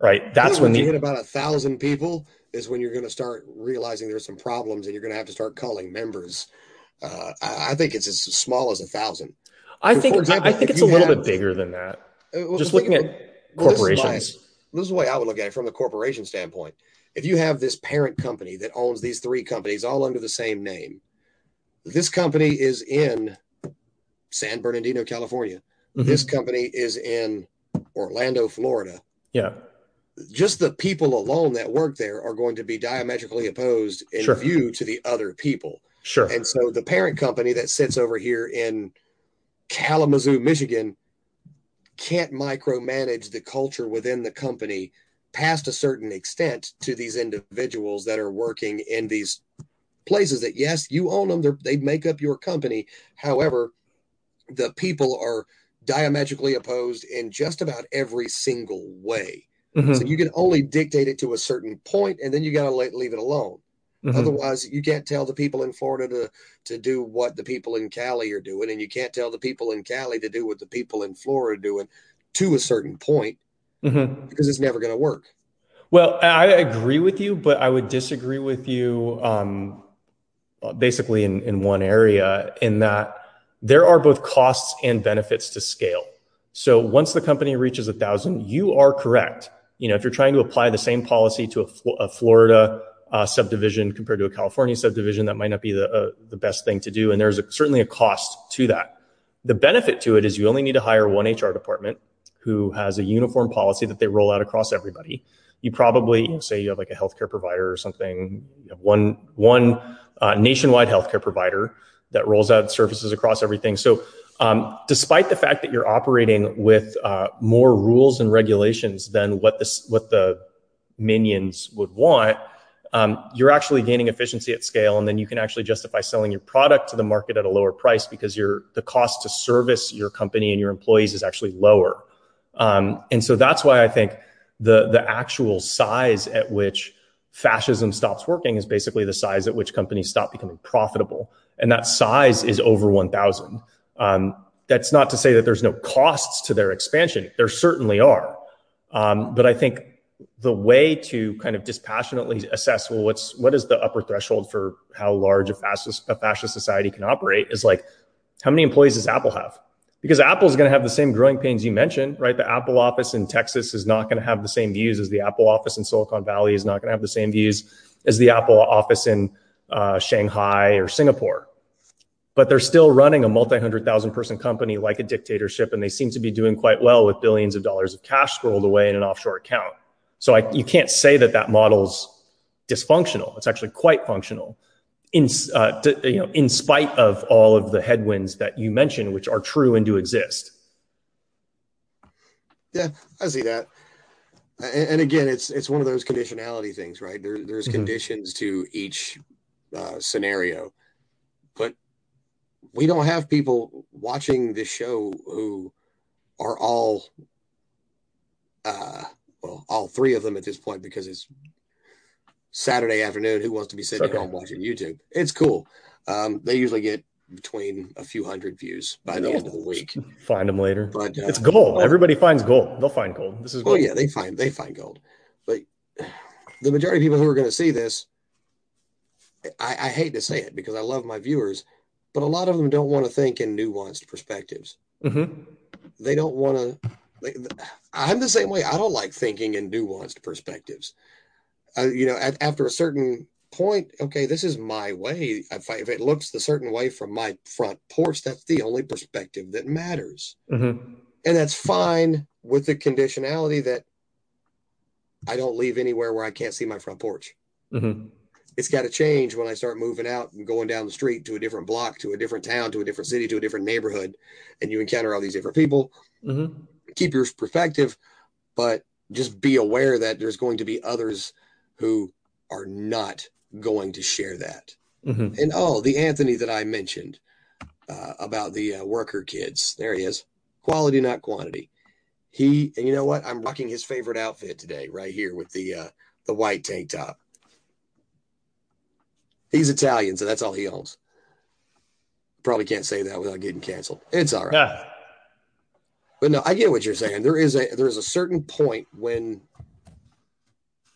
right? That's when you hit about a thousand people is when you're going to start realizing there's some problems and you're going to have to start calling members. Uh, I, I, think it's as small as a thousand. I think example, I think it's a little have, bit bigger than that. Uh, well, Just looking at corporations. Well, this, is my, this is the way I would look at it from the corporation standpoint. If you have this parent company that owns these three companies all under the same name, this company is in San Bernardino, California. Mm-hmm. This company is in Orlando, Florida. Yeah. Just the people alone that work there are going to be diametrically opposed in sure. view to the other people. Sure. And so the parent company that sits over here in Kalamazoo, Michigan, can't micromanage the culture within the company past a certain extent to these individuals that are working in these places that yes you own them they make up your company however the people are diametrically opposed in just about every single way. Mm-hmm. So you can only dictate it to a certain point, and then you got to leave it alone. Mm-hmm. Otherwise, you can't tell the people in Florida to to do what the people in Cali are doing, and you can't tell the people in Cali to do what the people in Florida are doing to a certain point mm-hmm. because it's never going to work. Well, I agree with you, but I would disagree with you um, basically in, in one area in that there are both costs and benefits to scale. So once the company reaches a thousand, you are correct. You know, if you're trying to apply the same policy to a, a Florida subdivision compared to a California subdivision, that might not be the uh, the best thing to do. And there's certainly a cost to that. The benefit to it is you only need to hire one HR department who has a uniform policy that they roll out across everybody. You probably say you have like a healthcare provider or something. You have one one uh, nationwide healthcare provider that rolls out services across everything. So, um, despite the fact that you're operating with uh, more rules and regulations than what the minions would want, you're actually gaining efficiency at scale, and then you can actually justify selling your product to the market at a lower price because the cost to service your company and your employees is actually lower. Um, and so that's why I think the the actual size at which fascism stops working is basically the size at which companies stop becoming profitable. And that size is over 1,000. Um, that's not to say that there's no costs to their expansion. There certainly are. Um, but I think the way to kind of dispassionately assess, well, what's, what is the upper threshold for how large a fascist, a fascist society can operate is like, how many employees does Apple have? because Apple is going to have the same growing pains you mentioned, right? The Apple office in Texas is not going to have the same views as the Apple office in Silicon Valley is not going to have the same views as the Apple office in uh, Shanghai or Singapore. But they're still running a multi hundred thousand person company like a dictatorship, and they seem to be doing quite well with billions of dollars of cash squirreled away in an offshore account. So you can't say that that model's dysfunctional. It's actually quite functional in uh, to, you know in spite of all of the headwinds that you mentioned, which are true and do exist. Yeah, I see that. And, again, it's it's one of those conditionality things, right? There, there's mm-hmm. conditions to each uh, scenario, but we don't have people watching this show who are all, uh, well, all three of them at this point because it's Saturday afternoon who wants to be sitting okay. at home watching YouTube. It's cool. Um, they usually get between a few hundred views by the end of the week. *laughs* Find them later. But uh, it's gold. Well, Everybody finds gold. They'll find gold. This is gold. Oh yeah, they find they find gold. But the majority of people who are going to see this, I, I hate to say it because I love my viewers, but a lot of them don't want to think in nuanced perspectives. Mm-hmm. They don't want to. I'm the same way. I don't like thinking in nuanced perspectives uh, you know, at, after a certain point, okay, this is my way. If, I, if, it looks the certain way from my front porch, that's the only perspective that matters. Mm-hmm. And that's fine with the conditionality that I don't leave anywhere where I can't see my front porch. Mm-hmm. It's got to change when I start moving out and going down the street to a different block, to a different town, to a different city, to a different neighborhood, and you encounter all these different people. Mm-hmm. Keep your perspective, but just be aware that there's going to be others – who are not going to share that. Mm-hmm. And oh, the Anthony that I mentioned uh, about the uh, worker kids, there he is. Quality, not quantity. He and you know what? I'm rocking his favorite outfit today, right here with the uh, the white tank top. He's Italian, so that's all he owns. probably can't say that without getting canceled. It's all right. Yeah. But no, I get what you're saying. There is a there is a certain point when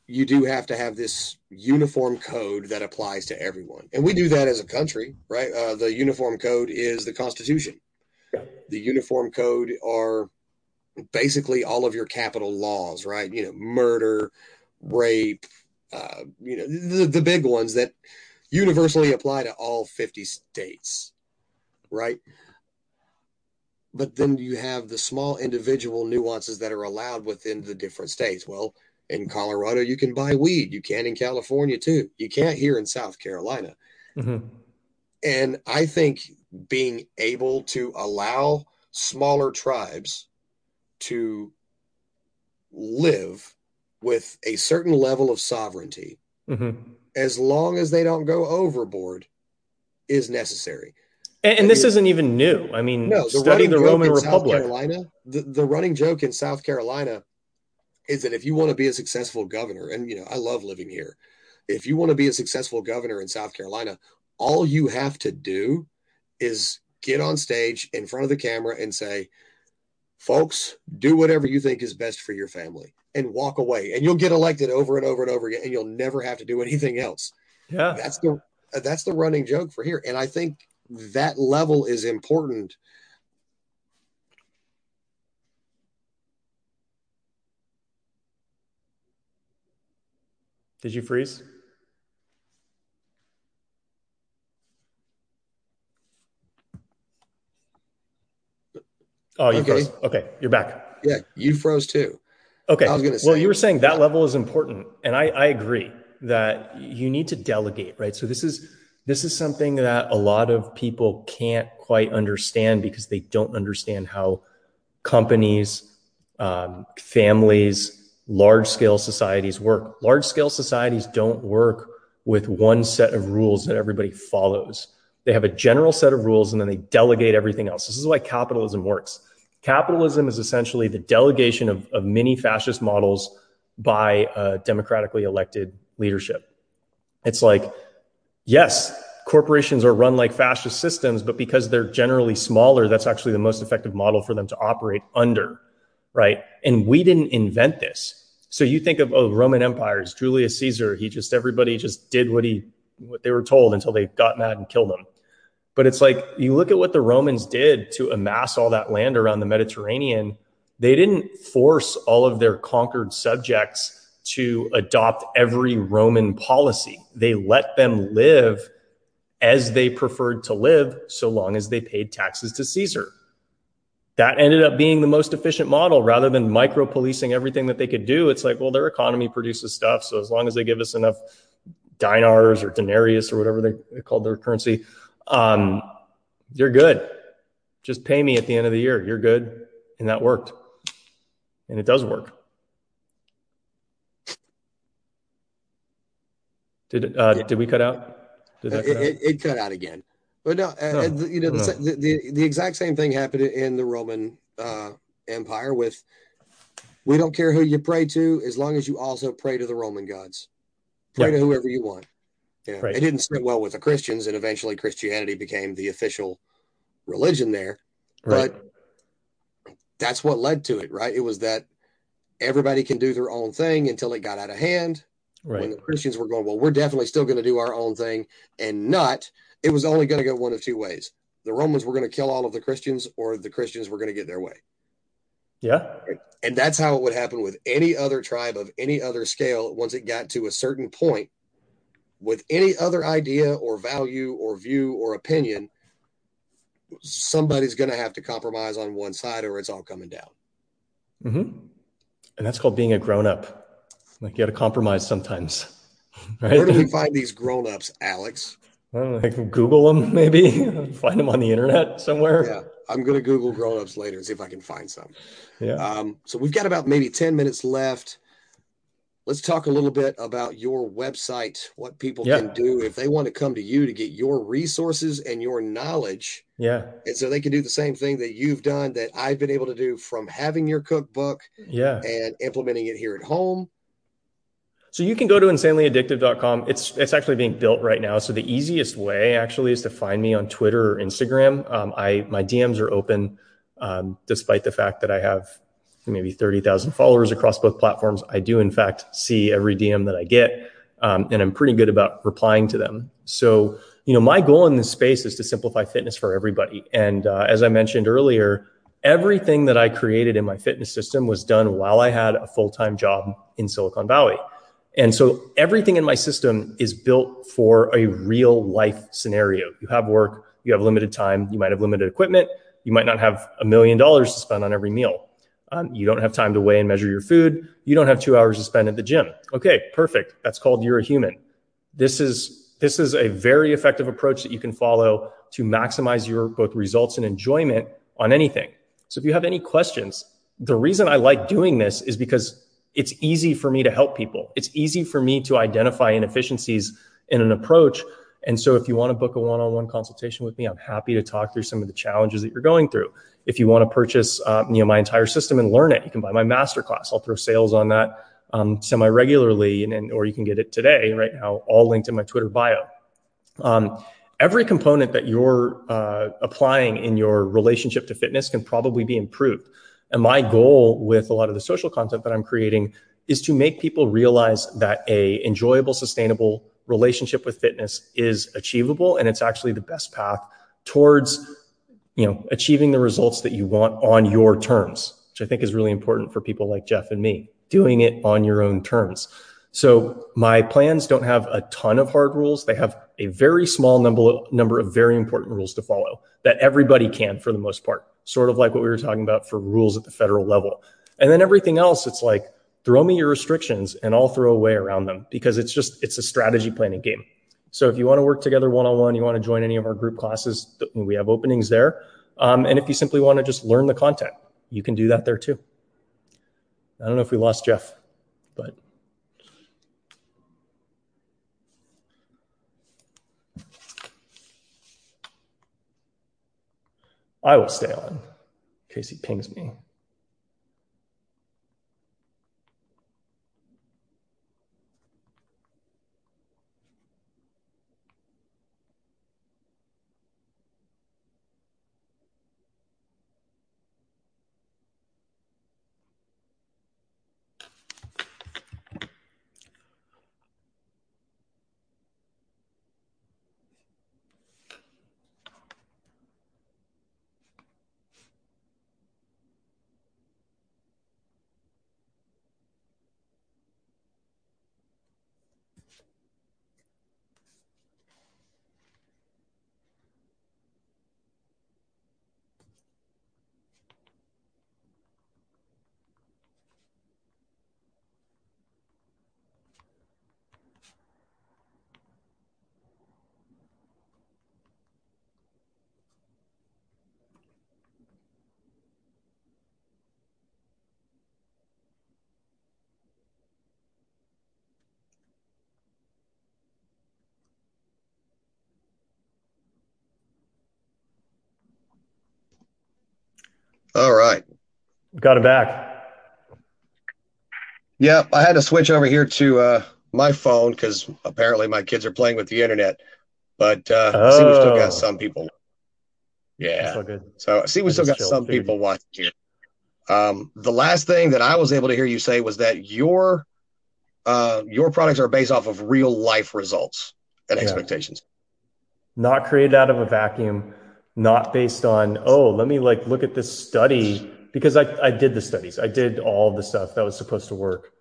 you do have to have this uniform code that applies to everyone, and we do that as a country, right? Uh, the uniform code is the Constitution. The uniform code are basically all of your capital laws, right? You know, murder, rape, uh, you know, the, the big ones that universally apply to all 50 states, right? But then you have the small individual nuances that are allowed within the different states. Well, in Colorado, you can buy weed. You can in California too. You can't here in South Carolina. Mm-hmm. And I think being able to allow smaller tribes to live with a certain level of sovereignty, mm-hmm. as long as they don't go overboard, is necessary. And, and this isn't even new. I mean, no, the study the Roman Republic. Carolina, the, the running joke in South Carolina is that if you want to be a successful governor, and you know, I love living here. If you want to be a successful governor in South Carolina, all you have to do is get on stage in front of the camera and say, folks, do whatever you think is best for your family and walk away. And you'll get elected over and over and over again, and you'll never have to do anything else. Yeah. That's the that's the running joke for here. And I think that level is important. Did you freeze? Oh, you okay. froze. Okay, you're back. Yeah, you froze too. Okay. I was going to say. Well, you were saying that level is important, and I, I agree that you need to delegate, right? So this is this is something that a lot of people can't quite understand because they don't understand how companies, um, families, large scale societies work. Large scale societies don't work with one set of rules that everybody follows. They have a general set of rules and then they delegate everything else. This is why capitalism works. Capitalism is essentially the delegation of, of many fascist models by democratically elected leadership. It's like, yes, corporations are run like fascist systems, but because they're generally smaller, that's actually the most effective model for them to operate under, right? And we didn't invent this. So you think of oh Roman empires, Julius Caesar, he just everybody just did what he what they were told until they got mad and killed him. But it's like you look at what the Romans did to amass all that land around the Mediterranean. They didn't force all of their conquered subjects to adopt every Roman policy. They let them live as they preferred to live so long as they paid taxes to Caesar. That ended up being the most efficient model rather than micro policing everything that they could do. It's like, well, their economy produces stuff. So as long as they give us enough dinars or denarius or whatever they, called their currency, um, you're good. Just pay me at the end of the year. You're good. And that worked. And it does work. Did uh, did we cut out? Did that cut it, out? It, it, cut out again. But no, uh, you know, no. the, the, the exact same thing happened in the Roman uh, Empire with we don't care who you pray to as long as you also pray to the Roman gods. Pray yeah. to whoever you want. Yeah, right. It didn't sit well with the Christians, and eventually Christianity became the official religion there. Right. But that's what led to it, right? It was that everybody can do their own thing until it got out of hand. Right. When the Christians were going, well, we're definitely still going to do our own thing, and not. It was only going to go one of two ways: the Romans were going to kill all of the Christians, or the Christians were going to get their way. Yeah. And that's how it would happen with any other tribe of any other scale. Once it got to a certain point, with any other idea or value or view or opinion, somebody's going to have to compromise on one side or it's all coming down. Mm-hmm. And that's called being a grown up. Like you got to compromise sometimes. *laughs* Right? Where do we find these grown ups, Alex? I don't know, like Google them, maybe *laughs* find them on the internet somewhere. Yeah, I'm going to Google grown ups later and see if I can find some. Yeah. Um, so we've got about maybe 10 minutes left let's talk a little bit about your website, what people yeah. can do if they want to come to you to get your resources and your knowledge. Yeah. And so they can do the same thing that you've done that I've been able to do from having your cookbook yeah. and implementing it here at home. So you can go to insanelyaddictive.com. It's it's actually being built right now. So the easiest way actually is to find me on Twitter or Instagram. Um, I my DMs are open, um, despite the fact that I have maybe thirty thousand followers across both platforms. I do in fact see every DM that I get, um, and I'm pretty good about replying to them. So you know my goal in this space is to simplify fitness for everybody. And uh, as I mentioned earlier, everything that I created in my fitness system was done while I had a full time job in Silicon Valley. And so everything in my system is built for a real life scenario. You have work, you have limited time, you might have limited equipment, you might not have a million dollars to spend on every meal. Um, you don't have time to weigh and measure your food. You don't have two hours to spend at the gym. Okay, perfect. That's called you're a human. This is this is a very effective approach that you can follow to maximize your both results and enjoyment on anything. So if you have any questions, the reason I like doing this is because it's easy for me to help people. It's easy for me to identify inefficiencies in an approach. And so if you want to book a one-on-one consultation with me, I'm happy to talk through some of the challenges that you're going through. If you want to purchase, uh, you know, my entire system and learn it, you can buy my masterclass. I'll throw sales on that um, semi-regularly, and, and, or you can get it today, right now, all linked in my Twitter bio. Um, every component that you're uh, applying in your relationship to fitness can probably be improved. And my goal with a lot of the social content that I'm creating is to make people realize that a enjoyable, sustainable relationship with fitness is achievable and it's actually the best path towards you know achieving the results that you want on your terms which i think is really important for people like jeff and me doing it on your own terms. So my plans don't have a ton of hard rules. They have a very small number number of very important rules to follow that everybody can for the most part sort of like what we were talking about for rules at the federal level. And then everything else, it's like, throw me your restrictions and I'll throw away around them because it's just, it's a strategy planning game. So if you want to work together one on one, you want to join any of our group classes, we have openings there. Um, and if you simply want to just learn the content, you can do that there too. I don't know if we lost Jeff, but. I will stay on in case he pings me. All right. Got it back. Yep. I had to switch over here to uh, my phone because apparently my kids are playing with the internet. But uh, oh. I see we still got oh. some people. Yeah. So I see we I still got some people watching here. Um, the last thing that I was able to hear you say was that your uh, your products are based off of real life results and yeah. expectations. Not created out of a vacuum not based on oh let me like look at this study because I, I did the studies. I did all the stuff that was supposed to work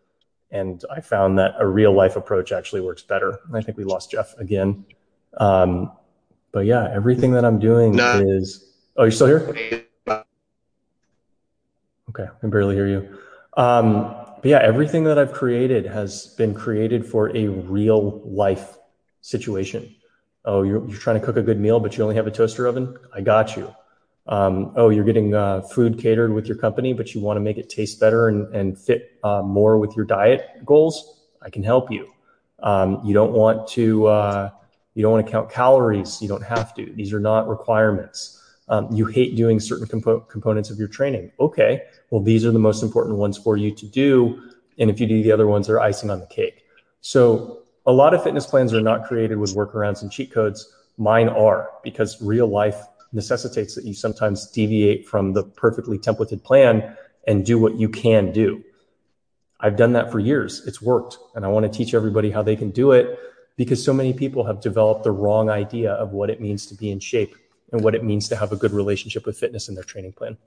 and i found that a real life approach actually works better. I think we lost jeff again. Um, but yeah everything that i'm doing no. is oh you're still here? Okay i barely hear you. Um, but yeah everything that i've created has been created for a real life situation Oh, you're, you're trying to cook a good meal, but you only have a toaster oven? I got you. Um, oh, you're getting uh, food catered with your company, but you want to make it taste better and, and fit uh, more with your diet goals? I can help you. Um, you don't want to uh, you don't want to count calories. You don't have to. These are not requirements. Um, you hate doing certain compo- components of your training. Okay, well, these are the most important ones for you to do. And if you do the other ones, they're icing on the cake. So a lot of fitness plans are not created with workarounds and cheat codes. Mine are because real life necessitates that you sometimes deviate from the perfectly templated plan and do what you can do. I've done that for years. It's worked. And I want to teach everybody how they can do it because so many people have developed the wrong idea of what it means to be in shape and what it means to have a good relationship with fitness in their training plan.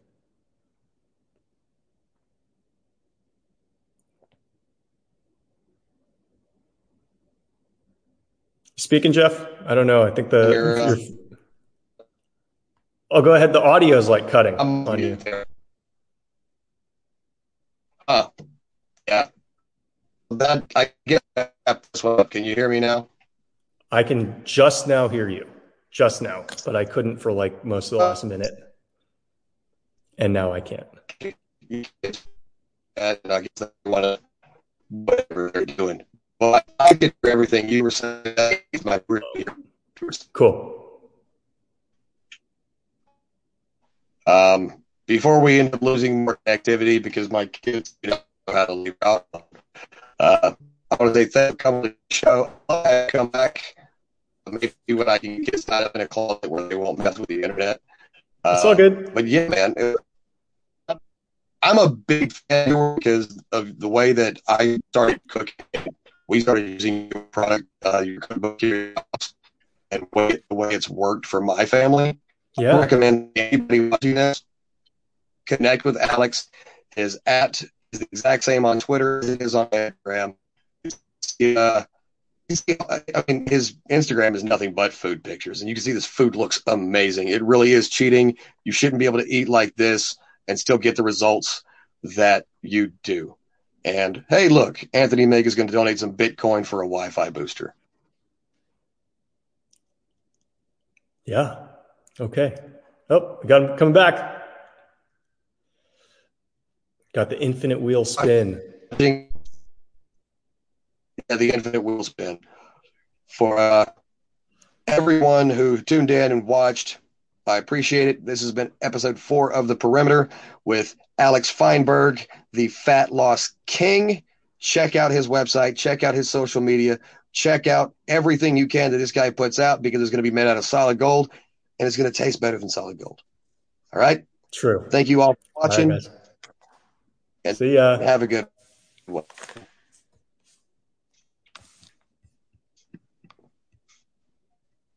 Speaking, Jeff, I don't know. I think the. Uh, oh, go ahead. The audio is like cutting I'm on you. There. Uh, yeah. That I get this one. Can you hear me now? I can just now hear you, just now, but I couldn't for like most of the last minute, and now I can't. And I guess they want to whatever they're doing. Well, I get everything you were saying. It's my cool. Um, before we end up losing more activity because my kids you know how to leave out. Uh, I want to say thank you for coming to the show. I'll come back. Maybe what I can get signed up in a closet where they won't mess with the internet. Uh, it's all good. But yeah, man, it, I'm a big fan because of the way that I started cooking. We started using your product, uh, your cookbook here, and way, the way it's worked for my family. Yeah. I recommend anybody watching this connect with Alex. His at is the exact same on Twitter as it is on Instagram. Uh, I mean, his Instagram is nothing but food pictures, and you can see this food looks amazing. It really is cheating. You shouldn't be able to eat like this and still get the results that you do. And hey, look, Anthony Meg is going to donate some Bitcoin for a Wi-Fi booster. Yeah. Okay. Oh, we got him coming back. Got the infinite wheel spin. yeah, the infinite wheel spin. For uh, everyone who tuned in and watched, I appreciate it. This has been episode four of The Perimeter with Alex Feinberg, the fat loss king. Check out his website, check out his social media, check out everything you can that this guy puts out because it's going to be made out of solid gold and it's going to taste better than solid gold. All right. True. Thank you all for watching. All right, and See ya. Have a good one.